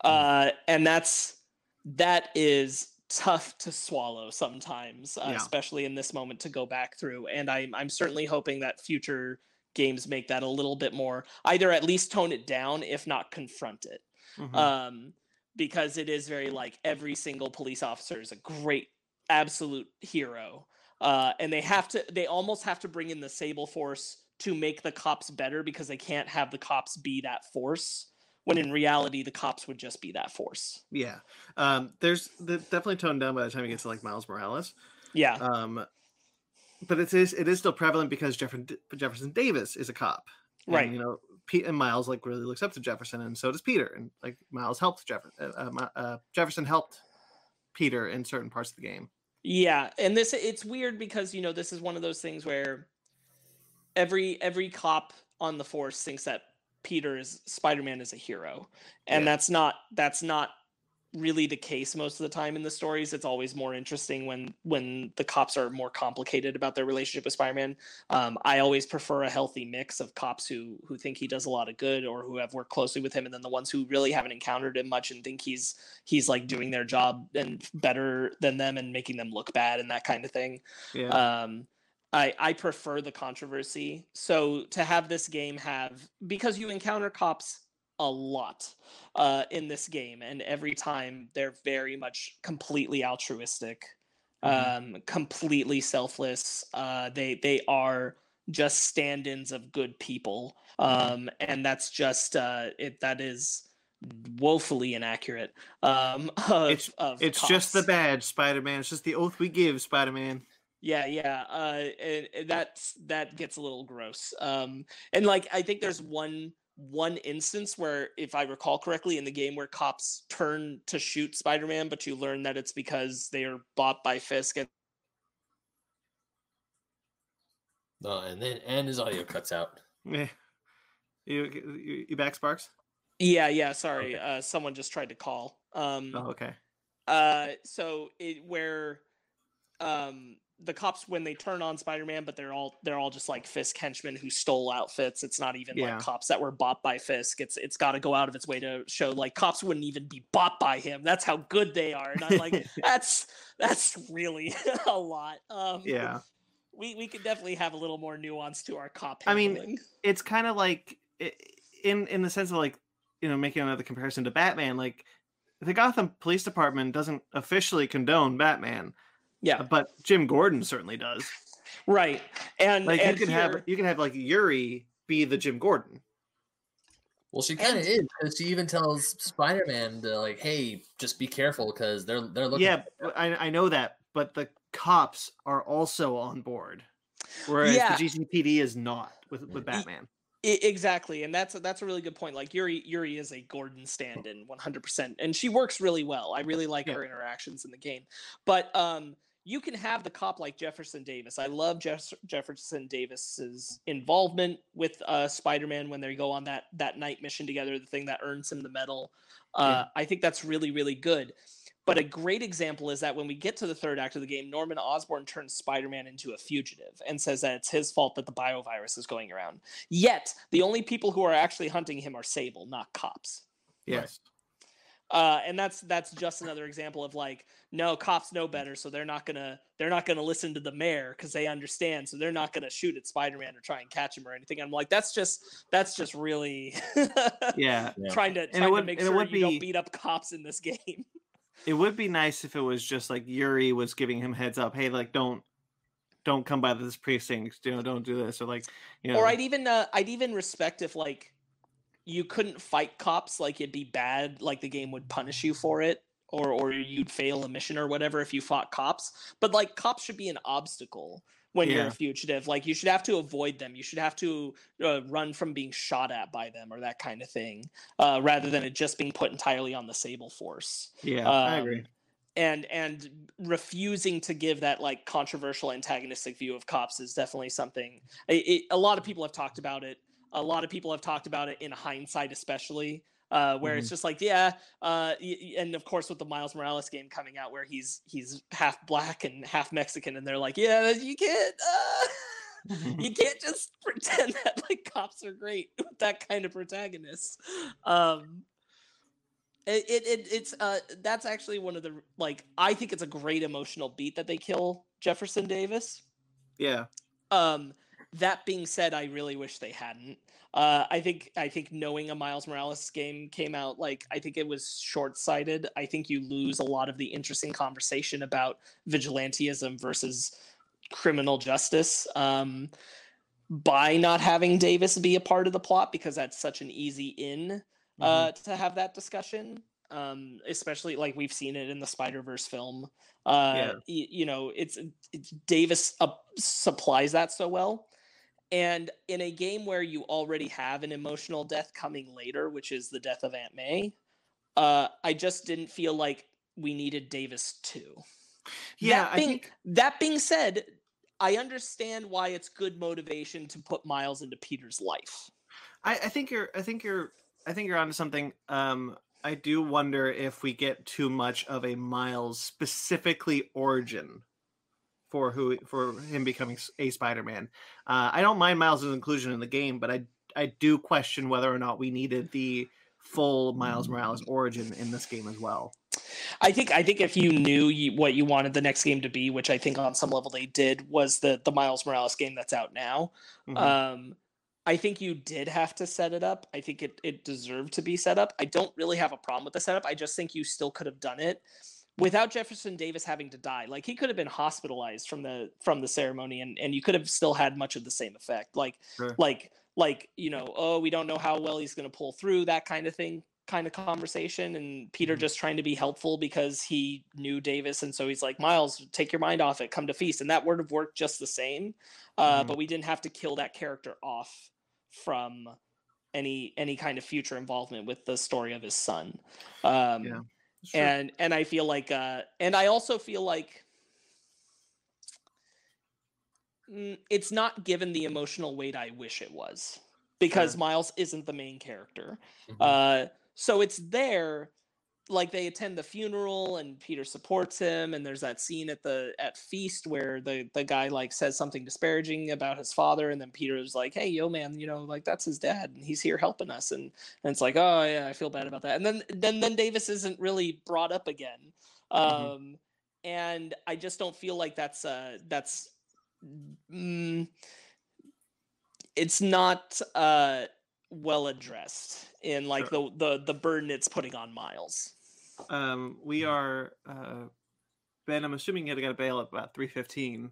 uh, and that's that is tough to swallow sometimes, uh, Yeah. especially in this moment to go back through. And I'm I'm certainly hoping that future games make that a little bit more, either at least tone it down, if not confront it, Mhm. um, because it is very like every single police officer is a great, absolute hero, uh, and they have to they almost have to bring in the Sable Force to make the cops better because they can't have the cops be that force when in reality the cops would just be that force. yeah. Um there's definitely toned down by the time it gets to like Miles Morales. Yeah. Um but it is it is still prevalent because Jefferson Jefferson Davis is a cop. And, Right. you know, Pete and Miles like really looks up to Jefferson and so does Peter and like Miles helped Jefferson uh, uh, uh, Jefferson helped Peter in certain parts of the game. Yeah, and this it's weird because you know this is one of those things where every every cop on the force thinks that Peter is Spider-Man is a hero. And Yeah. that's not that's not really the case most of the time in the stories. It's always more interesting when when the cops are more complicated about their relationship with Spider-Man. Um, I always prefer a healthy mix of cops who who think he does a lot of good or who have worked closely with him, and then the ones who really haven't encountered him much and think he's he's like doing their job and better than them and making them look bad and that kind of thing. Yeah. Um, I I prefer the controversy. So to have this game have because you encounter cops a lot uh, in this game, and every time they're very much completely altruistic, um, completely selfless. Uh, they they are just stand-ins of good people, um, and that's just uh, it. That is woefully inaccurate. Um, of, It's- of it's just the badge, Spider Man. It's just the oath we give, Spider Man. Yeah, yeah. Uh, and, and that's that gets a little gross. Um, and like I think there's one one instance where, if I recall correctly, in the game where cops turn to shoot Spider-Man, but you learn that it's because they are bought by Fisk. And Oh, and then and his audio cuts out. Yeah. You, you, you back, Sparks? yeah, yeah. Sorry, uh, someone just tried to call. Um, Oh, okay. Uh, so it where um the cops when they turn on Spider-Man, but they're all they're all just like Fisk henchmen who stole outfits. It's not even Yeah. like cops that were bought by Fisk. It's it's got to go out of its way to show like cops wouldn't even be bought by him. That's how good they are. And I'm like, that's that's really a lot. Um, Yeah. we we could definitely have a little more nuance to our cop. I mean. It's kind of like in in the sense of like you know making another comparison to Batman. Like the Gotham Police Department doesn't officially condone Batman, yeah, but Jim Gordon certainly does. right. And Like and you can here- have you can have like Yuri be the Jim Gordon. Well, she kind of is because she even tells Spider-Man to like, "Hey, just be careful because they're they're looking." Yeah, I I know that, but the cops are also on board, whereas Yeah. the GCPD is not with with Batman. I- exactly, and that's a, that's a really good point. Like Yuri, Yuri is a Gordon stand-in, one hundred percent, and she works really well. I really like Yeah. her interactions in the game. But um, you can have the cop like Jefferson Davis. I love Jeff- Jefferson Davis's involvement with uh, Spider-Man when they go on that that night mission together, the thing that earns him the medal. Uh, I think that's really really good. But a great example is that when we get to the third act of the game, Norman Osborn turns Spider Man into a fugitive and says that it's his fault that the biovirus is going around. Yet, the only people who are actually hunting him are Sable, not cops. Yes. Uh, and that's that's just another example of like, no, cops know better, so they're not gonna they're not gonna listen to the mayor because they understand, so they're not gonna shoot at Spider Man or try and catch him or anything. I'm like, that's just that's just really Yeah. Yeah. trying to it trying would- to make and it sure would you don't be- beat up cops in this game. It would be nice if it was just like Yuri was giving him heads up, hey, like don't don't come by this precinct, you know, don't do this, or like you know, or I'd even uh, I'd even respect if like you couldn't fight cops, like it'd be bad, like the game would punish you for it, or or you'd fail a mission or whatever if you fought cops. But like cops should be an obstacle when you're a fugitive. Like you should have to avoid them. You should have to uh, run from being shot at by them or that kind of thing, uh, rather than it just being put entirely on the Sable Force yeah, I um, agree. and and refusing to give that like controversial antagonistic view of cops is definitely something it, it- a lot of people have talked about it a lot of people have talked about it in hindsight especially uh, where it's just like yeah uh, and of course with the miles morales game coming out where he's he's half black and half mexican and they're like yeah you can't uh, you can't just pretend that like cops are great with that kind of protagonist um it, it, it it's uh that's actually one of the like i think it's a great emotional beat that they kill jefferson davis. Yeah, um that being said i really wish they hadn't uh i think i think knowing a miles morales game came out like i think it was short-sighted i think you lose a lot of the interesting conversation about vigilantism versus criminal justice um by not having davis be a part of the plot because that's such an easy in uh, to have that discussion. Um, especially like we've seen it in the Spider Verse film. Uh, Yeah. y- you know, it's, it's Davis up, supplies that so well. And in a game where you already have an emotional death coming later, which is the death of Aunt May, uh, I just didn't feel like we needed Davis too. Yeah, that I being, think that being said, I understand why it's good motivation to put Miles into Peter's life. I, I think you're I think you're I think you're onto something. Um I do wonder if we get too much of a Miles specifically origin for who for him becoming a Spider-Man. Uh, I don't mind Miles' inclusion in the game, but I I do question whether or not we needed the full Miles Morales origin in this game as well. I think I think if you knew you, what you wanted the next game to be, which I think on some level they did, was the the Miles Morales game that's out now. Mhm. Um, I think you did have to set it up. I think it it deserved to be set up. I don't really have a problem with the setup. I just think you still could have done it without Jefferson Davis having to die. Like he could have been hospitalized from the from the ceremony, and and you could have still had much of the same effect. Like Sure. like like you know, oh, we don't know how well he's going to pull through that kind of thing kind of conversation and Peter Mhm. just trying to be helpful because he knew Davis and so he's like Miles take your mind off it come to feast and that would have worked just the same uh, Mhm. but we didn't have to kill that character off from any any kind of future involvement with the story of his son um Yeah. Sure. and and I feel like uh and I also feel like mm, it's not given the emotional weight I wish it was because. Miles isn't the main character. Mhm. Uh so it's there like they attend the funeral and Peter supports him and there's that scene at the at feast where the the guy like says something disparaging about his father and then Peter's like hey yo man you know like that's his dad and he's here helping us and and it's like oh yeah I feel bad about that and then then then Davis isn't really brought up again um Mhm. and I just don't feel like that's uh that's mm, it's not uh well addressed in like the, the the burden it's putting on Miles. um we are uh Ben, I'm assuming you got to bail at about three fifteen.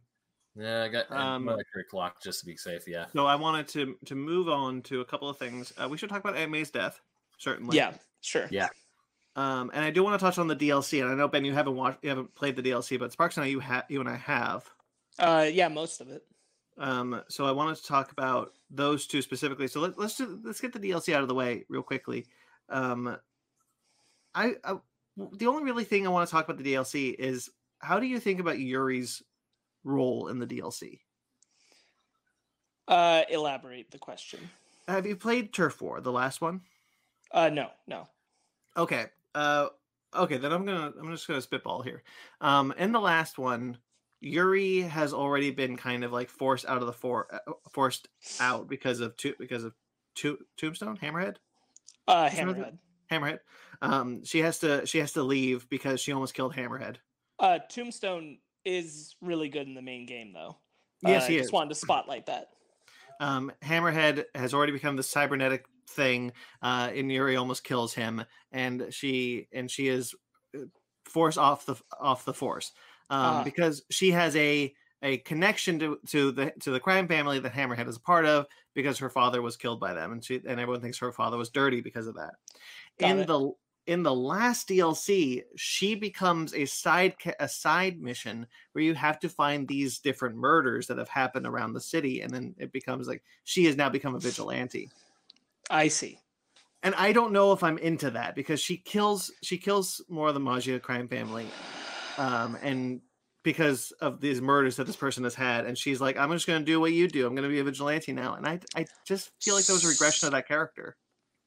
Yeah, I got Um, electric clock just to be safe. Yeah. So I wanted to to move on to a couple of things. Uh, we should talk about Aunt May's death, certainly. Yeah, sure. Yeah. Um, and I do want to touch on the DLC. And I know Ben, you haven't watched, you haven't played the DLC, but Sparks and I, you have, you and I have. Uh, yeah, most of it. Um, so I wanted to talk about those two specifically. So let, let's do, let's get the DLC out of the way real quickly. Um, I, I the only really thing I want to talk about the DLC is how do you think about Yuri's role in the DLC? Uh, elaborate the question. Have you played Turf War, the last one? Uh, no, no. Okay. Uh okay, then I'm gonna I'm just gonna spitball here. Um in the last one, Yuri has already been kind of like forced out of the for uh, forced out because of two because of two tombstone hammerhead Uh, Is Hammerhead. hammerhead um she has to she has to leave because she almost killed hammerhead Uh, Tombstone is really good in the main game, though. Yes, uh, he I is. Just wanted to spotlight that. um hammerhead has already become the cybernetic thing uh and yuri almost kills him and she and she is uh, forced off the off the force um Uh-huh. because she has a a connection to to the to the crime family that hammerhead is a part of because her father was killed by them and she and everyone thinks her father was dirty because of that Got in it. the in the last DLC, she becomes a side a side mission where you have to find these different murders that have happened around the city, and then it becomes like she has now become a vigilante. I see. And I don't know if I'm into that because she kills she kills more of the Maggia crime family, um, and because of these murders that this person has had, and she's like, I'm just going to do what you do. I'm going to be a vigilante now, and I I just feel like there was a regression of that character.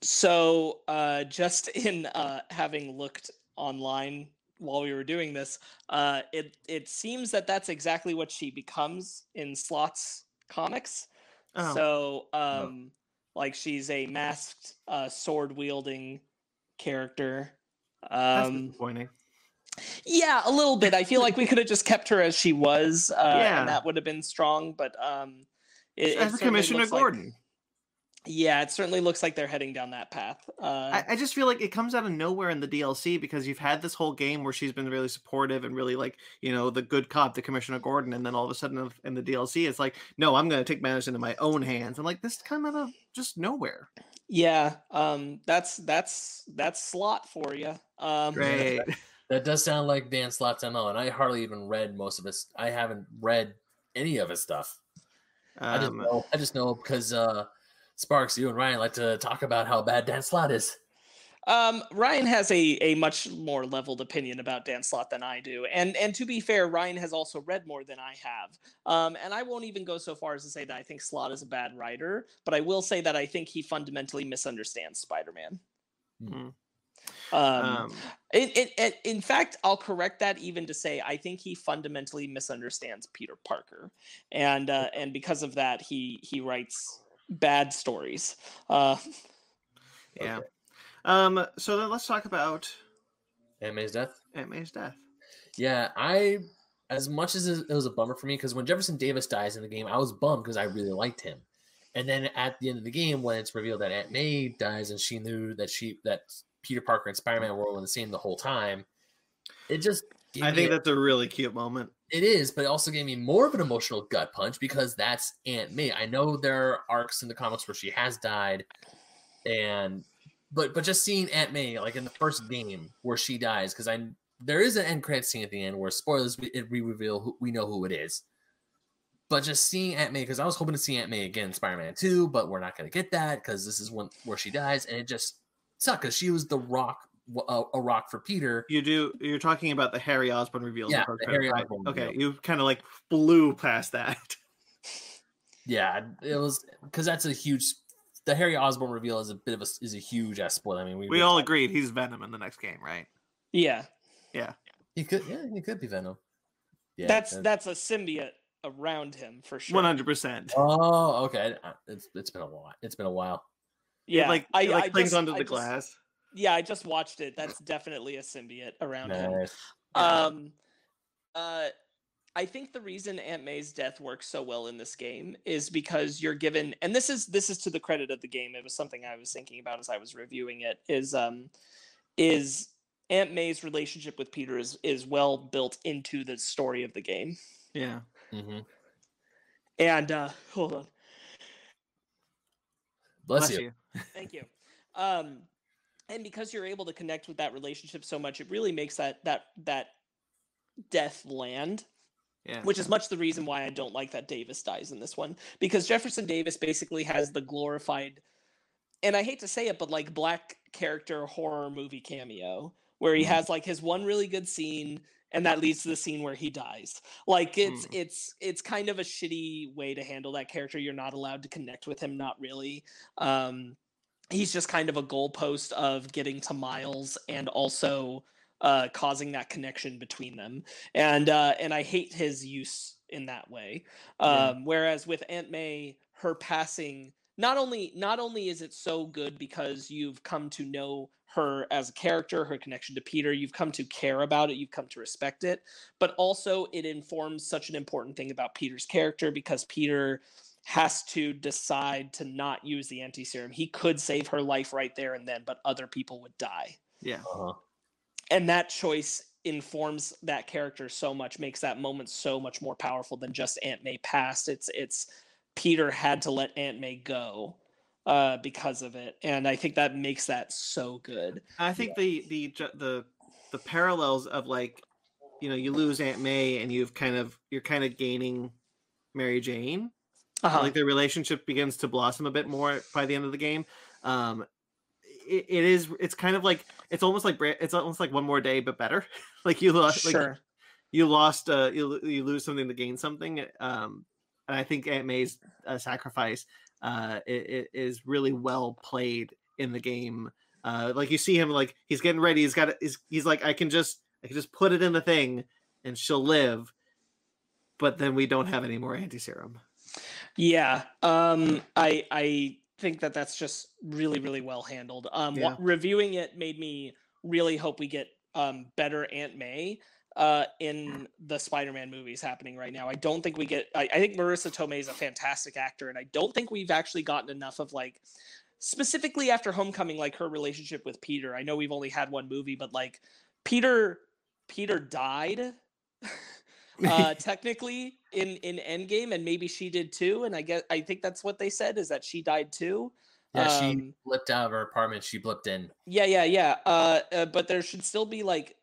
So, uh, just in uh, having looked online while we were doing this, uh, it it seems that that's exactly what she becomes in Slott's comics. Oh. So, um, like she's a masked, uh, sword wielding character. That's Um, disappointing. Yeah, a little bit. I feel like we could have just kept her as she was, uh, Yeah. and that would have been strong. But um, it, it As certainly Commissioner looks like- Gordon. yeah, it certainly looks like they're heading down that path. Uh, I, I just feel like it comes out of nowhere in the DLC because you've had this whole game where she's been really supportive and really like you know the good cop, the Commissioner Gordon, and then all of a sudden in the DLC, it's like, no, I'm going to take matters into my own hands. I'm like, this come out of just nowhere. Yeah, um, that's that's that's Slott for you. Um, Great. That does sound like Dan Slott's MO, and I hardly even read most of his. I haven't read any of his stuff. I just Um, know, I just know because uh, Sparks, you and Ryan like to talk about how bad Dan Slott is. Um, Ryan has a, a much more leveled opinion about Dan Slott than I do, and and to be fair, Ryan has also read more than I have. Um, and I won't even go so far as to say that I think Slott is a bad writer, but I will say that I think he fundamentally misunderstands Spider-Man. Mhm. Um, Um, it, it, it, in fact, I'll correct that even to say I think he fundamentally misunderstands Peter Parker, and uh, and because of that, he he writes bad stories. Uh, yeah. Okay. Um. So then let's talk about Aunt May's death. Aunt May's death. Yeah, I as much as it was a bummer for me because when Jefferson Davis dies in the game, I was bummed because I really liked him. And then at the end of the game, when it's revealed that Aunt May dies and she knew that she that Peter Parker and Spider Man were one the same the whole time, it just gave I think a- that's a really cute moment. it is, but it also gave me more of an emotional gut punch because that's Aunt May. I know there are arcs in the comics where she has died, and but but just seeing Aunt May like in the first game where she dies because I there is an end credit scene at the end where spoilers we, it, we reveal who, we know who it is. But just seeing Aunt May because I was hoping to see Aunt May again in Spider-Man 2, but we're not going to get that because this is one where she dies, and it just sucked because she was the rock a, uh, a rock for Peter. You do. You're talking about the Harry Osborn reveal. Yeah, the Harry right? Osborn Okay, reveal. you kind of like blew past that. Yeah, it was because that's a huge. The Harry Osborn reveal is a bit of a is a huge ass spoiler. I mean, we We all talking- agreed he's Venom in the next game, right? yeah, Yeah. he could yeah he could be Venom. Yeah, that's that- that's a symbiote around him for sure. One hundred percent. Oh, okay. It's it's been a while. It's been a while. Yeah, like I, it, like I clings just- onto I the just- glass. Yeah, I just watched it. That's definitely a symbiote around him. Nice. Um, uh, I think the reason Aunt May's death works so well in this game is because you're given, and this is this is to the credit of the game. It was something I was thinking about as I was reviewing it. Is um, is Aunt May's relationship with Peter is is well built into the story of the game. Yeah. hmm And uh, hold on, Bless, you. thank you. Um, and because you're able to connect with that relationship so much, it really makes that that that death land Yeah. which is much the reason why I don't like that Davis dies in this one because Jefferson Davis basically has the glorified and I hate to say it but like black character horror movie cameo where he Mhm. has like his one really good scene and that leads to the scene where he dies. Like it's Mm. it's it's kind of a shitty way to handle that character. You're not allowed to connect with him not really. Um he's just kind of a goalpost of getting to Miles and also uh, causing that connection between them and uh, and I hate his use in that way. Yeah. Um, Whereas with Aunt May, her passing not only not only is it so good because you've come to know her as a character, her connection to Peter, you've come to care about it, you've come to respect it, but also it informs such an important thing about Peter's character because Peter has to decide to not use the anti serum. He could save her life right there and then, but other people would die Yeah. Uh-huh. and that choice informs that character so much makes that moment so much more powerful than just aunt may passed it's it's peter had to let aunt may go uh because of it and i think that makes that so good I think the the the the parallels of like, you know, you lose Aunt May and you've kind of you're kind of gaining Mary Jane. uh-huh. Like their relationship begins to blossom a bit more by the end of the game. Um, it, it is. It's kind of like it's almost like it's almost like one more day but better. like you lost. Like, sure you lost uh you, you lose something to gain something um and i think aunt may's uh, sacrifice uh it, it is really well played in the game. Uh like you see him like he's getting ready he's got it he's, he's like i can just i can just put it in the thing and she'll live but then we don't have any more anti-serum. Yeah um i i think that that's just really really well handled. Um Yeah. reviewing it made me really hope we get um better aunt may uh in the spider-man movies happening right now i don't think we get i, I think marisa tomei is a fantastic actor and i don't think we've actually gotten enough of like specifically after homecoming like her relationship with peter i know we've only had one movie but like peter peter died uh technically in in endgame and maybe she did too and i guess i think that's what they said is that she died too Yeah, she Um, blipped out of her apartment. She blipped in. yeah yeah yeah uh, uh but there should still be like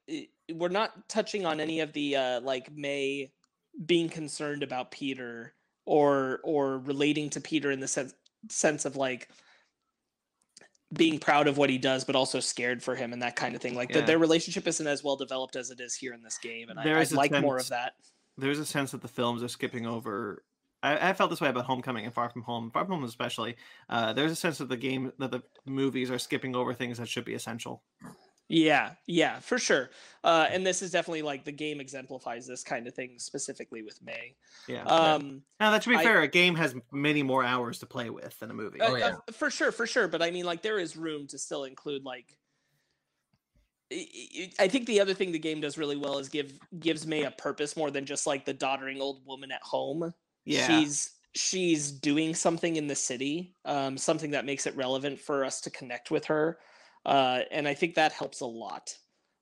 we're not touching on any of the uh like may being concerned about peter or or relating to peter in the sense sense of like being proud of what he does, but also scared for him and that kind of thing. Like the, their relationship isn't as well developed as it is here in this game, and There I, is I'd like more of that. there's a sense that the films are skipping over. I, I felt this way about Homecoming and Far From Home, Far From Home especially. Uh, there's a sense that the game, that the movies are skipping over things that should be essential. Yeah, yeah, for sure. Uh, and this is definitely like the game exemplifies this kind of thing specifically with May. Yeah. Um, now, that to be I- fair, a game has many more hours to play with than a movie. Oh, uh, yeah. uh, for sure, for sure. But I mean, like, there is room to still include like. I- I I think the other thing the game does really well is give gives May a purpose more than just like the doddering old woman at home. yeah. she's she's doing something in the city um, something that makes it relevant for us to connect with her uh, and i think that helps a lot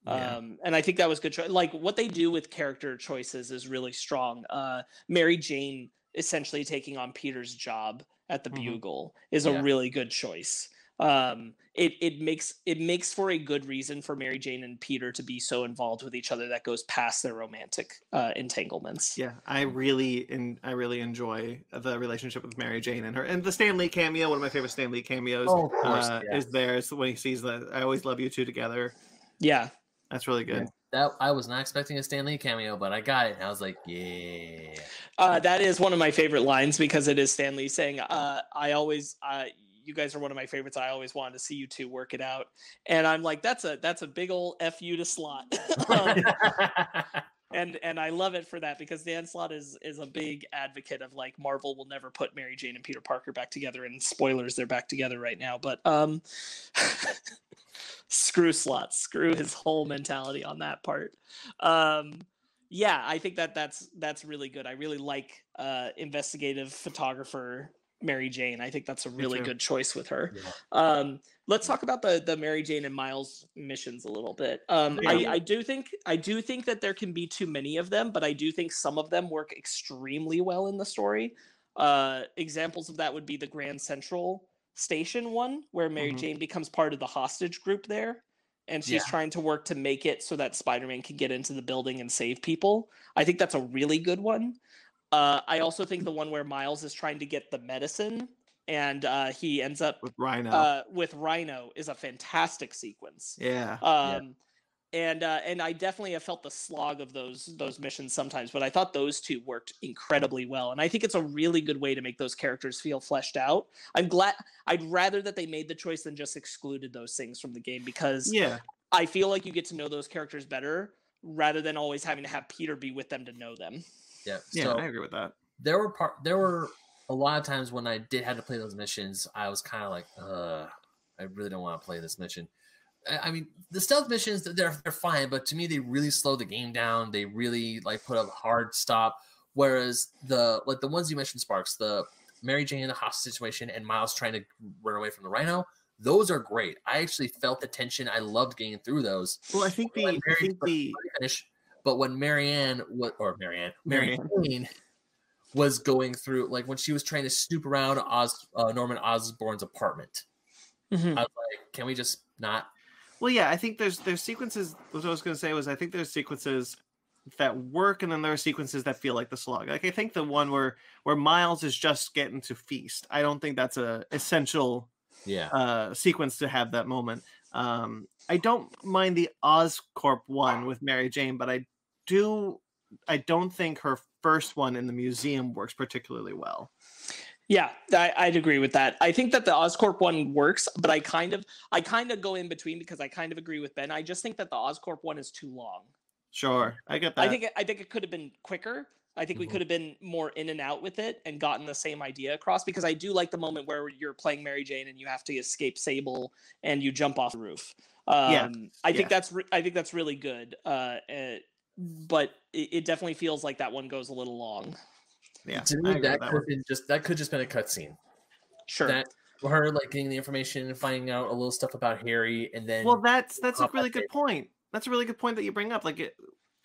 Yeah. um, and i think that was good cho- like what they do with character choices is really strong uh, mary jane essentially taking on peter's job at the Mhm. bugle is Yeah. a really good choice um, it, it makes it makes for a good reason for mary jane and peter to be so involved with each other that goes past their romantic uh, entanglements Yeah, I really in I really enjoy the relationship with Mary Jane and her and the Stan Lee cameo. One of my favorite Stan Lee cameos Oh, of course, uh, yeah. is there. Is when he sees the "I always love you two together." yeah That's really good. That I was not expecting a Stan Lee cameo, but I got it. I was like, yeah. Uh, that is one of my favorite lines because it is Stan Lee saying, uh, "I always, uh, you guys are one of my favorites. I always wanted to see you two work it out." And I'm like, "That's a that's a big old f you to Slott," um, and and I love it for that because Dan Slott is is a big advocate of like Marvel will never put Mary Jane and Peter Parker back together. And spoilers, they're back together right now. But um, screw Slott, screw his whole mentality on that part. Um, yeah, I think that that's that's really good. I really like uh, investigative photographer Mary Jane. I think that's a really good choice with her. Yeah. Um, let's talk about the the Mary Jane and Miles missions a little bit. Um, I, Yeah. I do think I do think that there can be too many of them, but I do think some of them work extremely well in the story. Uh, examples of that would be the Grand Central Station one, where Mary Mhm. Jane becomes part of the hostage group there, and she's Yeah. trying to work to make it so that Spider-Man can get into the building and save people. I think that's a really good one. Uh, I also think the one where Miles is trying to get the medicine and uh, he ends up With Rhino. uh, with Rhino is a fantastic sequence. yeah. Um, and uh, and I definitely have felt the slog of those those missions sometimes, but I thought those two worked incredibly well, and I think it's a really good way to make those characters feel fleshed out. I'm glad. I'd rather that they made the choice than just excluded those things from the game because yeah. I feel like you get to know those characters better rather than always having to have Peter be with them to know them. Yeah. Yeah. So I agree with that. there were part there were a lot of times when I did have to play those missions, I was kind of like, uh, I really don't want to play this mission. I I mean, the stealth missions they're they're fine, but to me they really slow the game down. They really like put a hard stop. Whereas the like the ones you mentioned, Sparks, the Mary Jane in the hostage situation and Miles trying to run away from the Rhino, those are great. I actually felt the tension. I loved getting through those. Well, I think the When I think the finish. But when Marianne was, or Marianne, Marianne. Was going through, like when she was trying to snoop around uh, Norman Osborn's apartment, I was like, can we just not? Well, yeah, I think there's there's sequences. What I was going to say was I think there's sequences that work, and then there are sequences that feel like the slog. Like I think the one where where Miles is just getting to feast. I don't think that's a essential Yeah. uh, sequence to have that moment. Um, I don't mind the Oscorp one with Mary Jane, but I do. I don't think her first one in the museum works particularly well. Yeah, I, I'd agree with that. I think that the Oscorp one works, but I kind of I kind of go in between because I kind of agree with Ben. I just think that the Oscorp one is too long. Sure, I get that. I think it- I think it could have been quicker. I think we Mhm. could have been more in and out with it and gotten the same idea across because I do like the moment where you're playing Mary Jane and you have to escape Sable and you jump off the roof. Um, Yeah, I think yeah. that's re- I think that's really good. Uh, uh, but it, it definitely feels like that one goes a little long. yeah, to me, agree that could one. been just that could just been a cutscene. Sure. That her like getting the information and finding out a little stuff about Harry, and then Well, that's that's a really good in. point. That's a really good point that you bring up. Like, it,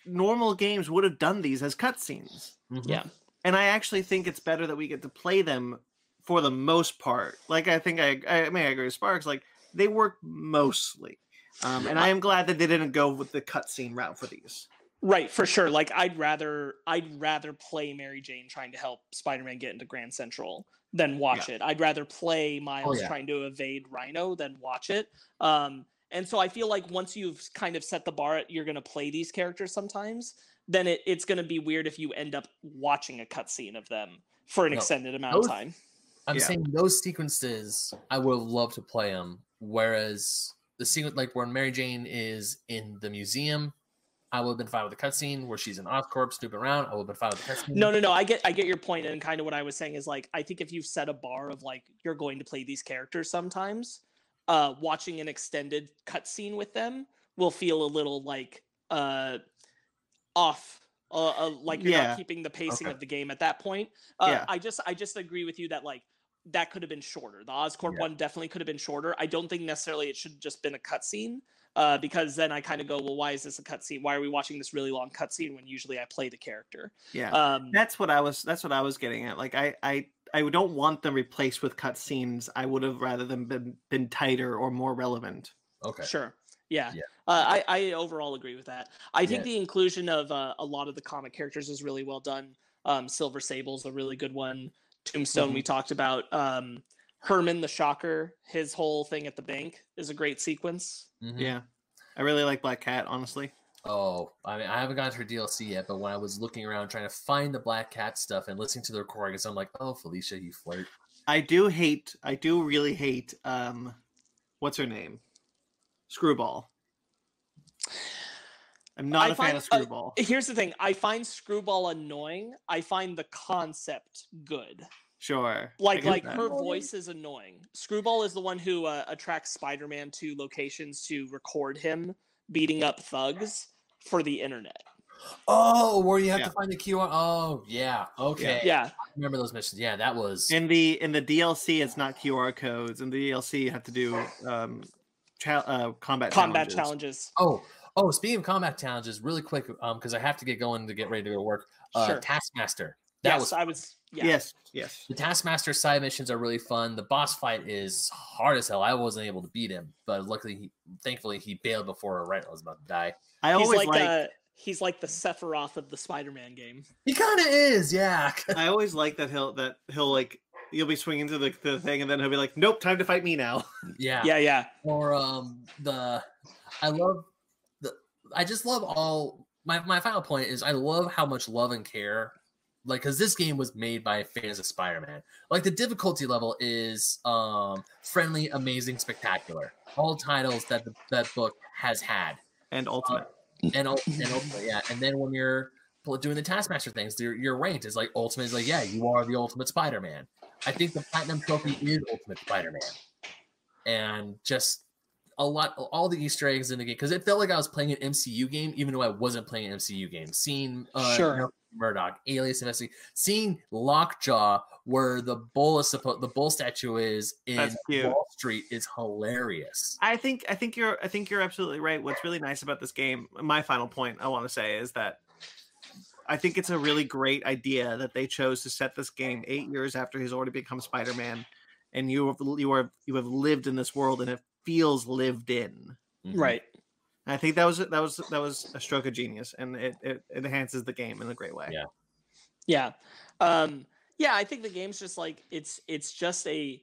normal games would have done these as cutscenes, Mhm. yeah. and I actually think it's better that we get to play them for the most part. Like, I think I I may agree with Sparks. Like, they work mostly, um, and I am glad that they didn't go with the cutscene route for these. Right, for sure. Like I'd rather I'd rather play Mary Jane trying to help Spider-Man get into Grand Central than watch it. I'd rather play Miles Oh, yeah. trying to evade Rhino than watch it. Um, and so I feel like once you've kind of set the bar at you're going to play these characters sometimes, then it, it's going to be weird if you end up watching a cutscene of them for an No, extended amount those- of time. I'm Yeah. saying those sequences, I would have loved to play them. Whereas the sequence, like when Mary Jane is in the museum, I would have been fine with the cutscene. Where she's in Oscorp snooping around, I would have been fine with the cutscene. No, no, no. I get, I get your point, and kind of what I was saying is like, I think if you've set a bar of like you're going to play these characters sometimes, uh, watching an extended cutscene with them will feel a little like uh, off. Uh, uh, like you're Yeah. not keeping the pacing Okay. of the game at that point. Uh, Yeah. I just, I just agree with you that like that could have been shorter. The Oscorp Yeah. one definitely could have been shorter. I don't think necessarily it should have just been a cutscene. Uh, because then I kind of go, well, why is this a cutscene? Why are we watching this really long cutscene when usually I play the character? Yeah. Um, that's what I was that's what I was getting at. Like I I I don't want them replaced with cutscenes. I would have rather them been been tighter or more relevant. Okay. Sure. Yeah. Yeah. Uh, I, I overall agree with that. I think Yeah. the inclusion of uh, a lot of the comic characters is really well done. Um, Silver Sable's a really good one. Tombstone we talked about. Um, Herman the Shocker, his whole thing at the bank is a great sequence. Mhm. Yeah. I really like Black Cat, honestly. Oh, I mean, I haven't gotten to her DLC yet, but when I was looking around trying to find the Black Cat stuff and listening to the recordings, I'm like, oh, Felicia, you flirt. I do hate I do really hate um what's her name? Screwball. I'm not I a fan find- of uh, Screwball. Here's the thing I find Screwball annoying. I find the concept good. sure. Like like that. her voice is annoying screwball is the one who uh, attracts spider-man to locations to record him beating up thugs for the internet Oh, where you have Yeah. to find the QR. Oh, yeah. Okay. yeah I remember those missions. Yeah, that was. in the in the DLC it's not QR codes. In the DLC you have to do um cha- uh, combat combat challenges. challenges Oh, oh. Speaking of combat challenges, really quick, um, because I have to get going to get ready to go to work. Uh, Sure. Taskmaster. That yes was i was yeah Yes, yes. the Taskmaster side missions are really fun. The boss fight is hard as hell. I wasn't able to beat him, but luckily, he, thankfully, he bailed before Right was about to die. I he's always like, like, uh he's like the sephiroth of the spider-man game He kind of is, yeah. I always like that he'll that he'll like you'll be swinging to the, the thing and then he'll be like, Nope, time to fight me now. yeah. yeah yeah Or um, the I love the I just love all my my final point is I love how much love and care like because this game was made by fans of Spider-Man. Like the difficulty level is um friendly, amazing, spectacular. All titles that the, that book has had. And ultimate. and and ultimate, yeah. And then when you're doing the Taskmaster things, your your ranked is like ultimate is like yeah, you are the ultimate Spider-Man. I think the platinum trophy is ultimate Spider-Man, and just a lot, all the Easter eggs in the game because it felt like I was playing an MCU game, even though I wasn't playing an MCU game. Seeing uh, Sure. Murdock, Alias Investing, seeing Lockjaw, where the bull is supposed, the bull statue is in Wall Street, is hilarious. I think I think you're I think you're absolutely right. What's really nice about this game, my final point I want to say is that I think it's a really great idea that they chose to set this game eight years after he's already become Spider-Man, and you have you are you have lived in this world and it feels lived in. Mhm. right I think that was that was that was a stroke of genius, and it, it, it enhances the game in a great way. Yeah. Yeah. Um yeah, I think the game's just like it's it's just a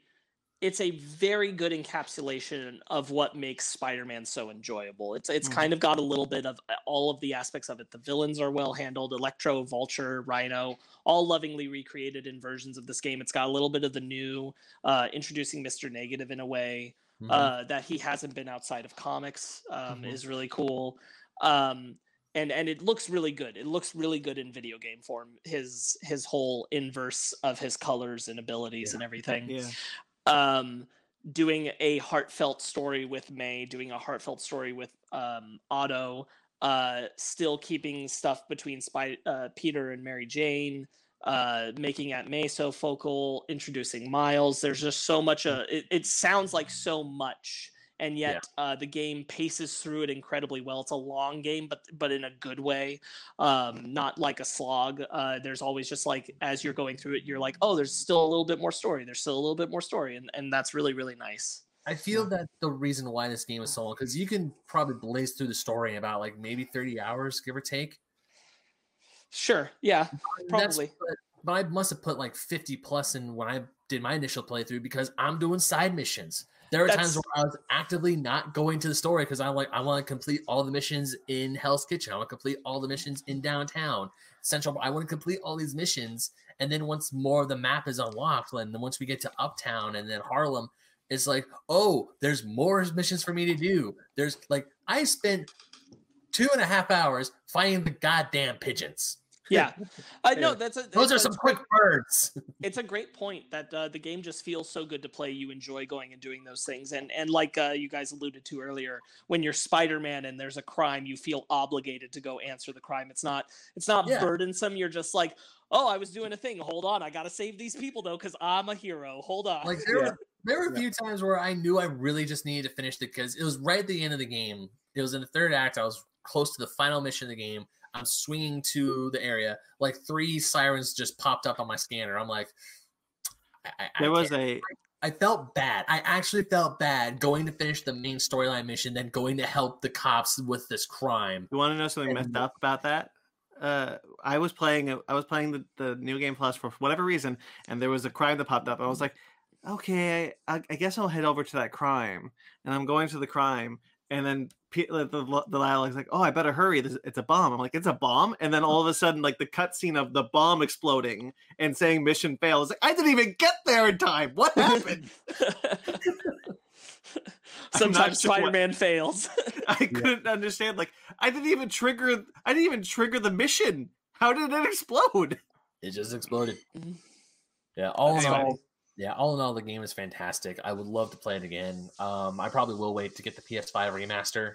it's a very good encapsulation of what makes Spider-Man so enjoyable. It's it's Mhm. kind of got a little bit of uh, all of the aspects of it. The villains are well handled. Electro, Vulture, Rhino, all lovingly recreated in versions of this game. It's got a little bit of the new, uh, introducing Mr. Negative in a way Mhm. uh, that he hasn't been outside of comics um, Mhm. is really cool. Um, and and it looks really good. It looks really good in video game form. His his whole inverse of his colors and abilities Yeah. and everything. Yeah. Um, doing a heartfelt story with May, doing a heartfelt story with um, Otto. Uh, still keeping stuff between Spy- uh, Peter and Mary Jane uh making at May so focal introducing miles. There's just so much uh it, it sounds like so much and Yeah. yet uh the game paces through it incredibly well. It's a long game but but in a good way um not like a slog. Uh there's always just like as you're going through it you're like oh there's still a little bit more story. There's still a little bit more story and and that's really really nice. I feel that the reason why this game is so long because you can probably blaze through the story in about like maybe 30 hours, give or take. Sure yeah Probably. but I must have put like 50 plus in when I did my initial playthrough because I'm doing side missions. There are times where I was actively not going to the story because I'm like I want to complete all the missions in Hell's Kitchen. I want to complete all the missions in downtown Central. I want to complete all these missions, and then once more of the map is unlocked, and then once we get to Uptown and then Harlem, it's like, oh, there's more missions for me to do. There's like I spent two and a half hours finding the goddamn pigeons. Yeah, I know Yeah. that's a Those are it's some quick words. it's a great point that uh, the game just feels so good to play. You enjoy going and doing those things, and and like uh, you guys alluded to earlier, when you're Spider-Man and there's a crime, you feel obligated to go answer the crime. It's not it's not Yeah. burdensome. You're just like, oh, I was doing a thing. Hold on, I gotta save these people though, because I'm a hero. Hold on. Like there Yeah. were there were a Yeah. few times where I knew I really just needed to finish it because it was right at the end of the game. It was in the third act. I was close to the final mission of the game. I'm swinging to the area. Like three sirens just popped up on my scanner. I'm like, I, I- I There was a I felt bad. I actually felt bad going to finish the main storyline mission, then going to help the cops with this crime. You want to know something messed up about that? Uh, I was playing. I was playing the, the new game plus for whatever reason, and there was a crime that popped up. I was like, okay, I, I guess I'll head over to that crime, and I'm going to the crime, and then pe- the the, the dialogue's like, oh, I better hurry. This, it's a bomb. I'm like, it's a bomb, and then all of a sudden, like the cutscene of the bomb exploding and saying mission failed. It's like I didn't even get there in time. What happened? Sometimes sure Spider-Man fails. I couldn't understand. Like I didn't even trigger. I didn't even trigger the mission. How did it explode? It just exploded. Mhm. Yeah, all in all, yeah, all in all, the game is fantastic. I would love to play it again. Um, I probably will wait to get the PS5 remaster,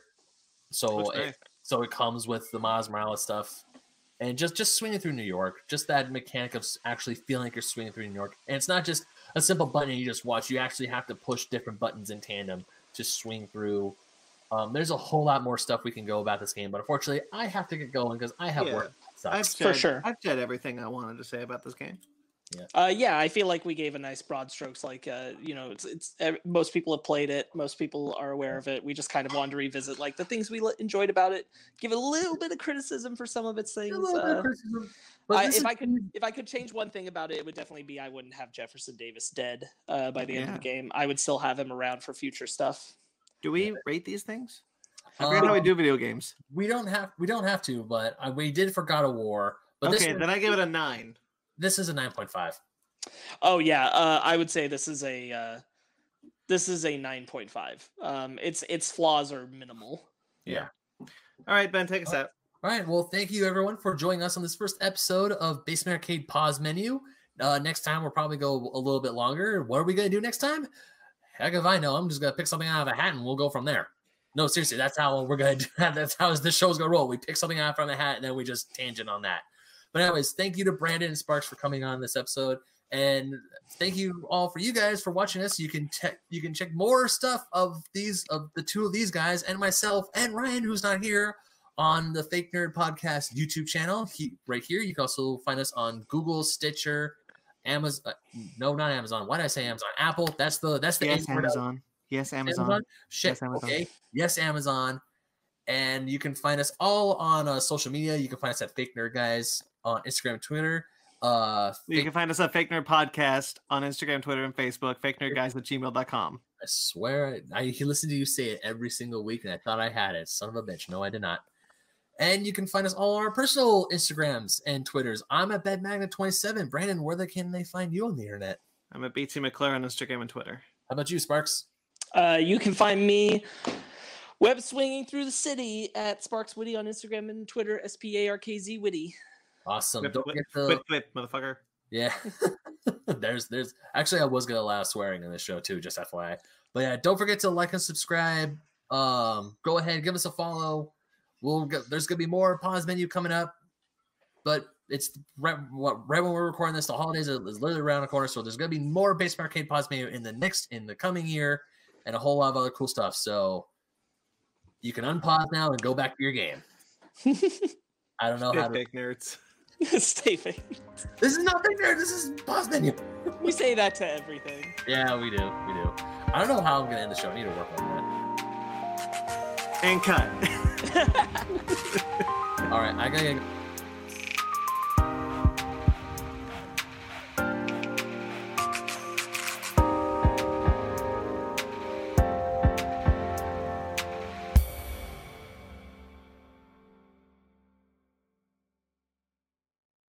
so it, so it comes with the Miles Morales stuff, and just just swinging through New York, just that mechanic of actually feeling like you're swinging through New York, and it's not just a simple button you just watch. You actually have to push different buttons in tandem to swing through. Um, there's a whole lot more stuff we can go about this game, but unfortunately, I have to get going because I have Yeah. work. I've Sucks. For sure. I've said everything I wanted to say about this game. Uh, yeah, I feel like we gave a nice broad strokes. Like, uh, you know, it's it's most people have played it, most people are aware of it. We just kind of wanted to revisit like the things we li- enjoyed about it, give a little bit of criticism for some of its A things. little bit of Uh, criticism, but I, if is- I could, if I could change one thing about it, it would definitely be I wouldn't have Jefferson Davis dead uh, by the end of the game. I would still have him around for future stuff. Do we rate these things? I forget how we Um, do video games. We don't have we don't have to, but uh, we did for God of War. But okay, this one- then I give it a nine. This is a nine point five. Oh yeah, uh, I would say this is a uh, this is a nine point five. Um, its its flaws are minimal. Yeah. All right, Ben, take us out. All right. Well, thank you everyone for joining us on this first episode of Basement Arcade Pause Menu. Uh, next time we'll probably go a little bit longer. What are we gonna do next time? Heck if I know. I'm just gonna pick something out of a hat and we'll go from there. No, seriously, that's how we're gonna do that. That's how this show's gonna roll. We pick something out from the hat and then we just tangent on that. But anyways, thank you to Brandon and Sparks for coming on this episode. And thank you all for you guys for watching us. You can check you can check more stuff of these of the two of these guys and myself and Ryan, who's not here, on the Fake Nerd Podcast YouTube channel. He, right here. You can also find us on Google, Stitcher, Amazon. Uh, no, not Amazon. Why did I say Amazon? Apple. That's the that's the Yes. Amazon. Yes, Amazon. Shit. Yes, Amazon. Okay. Yes, Amazon. And you can find us all on uh, social media. You can find us at Fake Nerd Guys on Instagram, Twitter. Uh, You Fake- can find us at Fake Nerd Podcast on Instagram, Twitter, and Facebook. Fake Nerd Guys at gmail.com. I swear, I he listened to you say it every single week, and I thought I had it. Son of a bitch. No, I did not. And you can find us all on our personal Instagrams and Twitters. I'm at BedMagnet27. Brandon, where the, can they find you on the internet? I'm at BT McClure on Instagram and Twitter. How about you, Sparks? Uh, you can find me web swinging through the city at Sparkz Witty on Instagram and Twitter, S P A R K Z Witty. Awesome. Whip, Don't whip, forget to Whip, whip, motherfucker. Yeah. there's there's actually I was gonna allow swearing in this show too, just FYI. But yeah, don't forget to like and subscribe. Um, go ahead, give us a follow. We'll go, there's gonna be more pause menu coming up, but it's right what right when we're recording this, the holidays is literally around the corner, so there's gonna be more basement arcade pause menu in the next in the coming year, and a whole lot of other cool stuff. So you can unpause now and go back to your game. I don't know how to. Fake nerds. Stay fake. This is not big nerd. This is pause menu. We say that to everything. Yeah, we do. We do. I don't know how I'm gonna end the show. I need to work on that. And cut. All right, I gotta.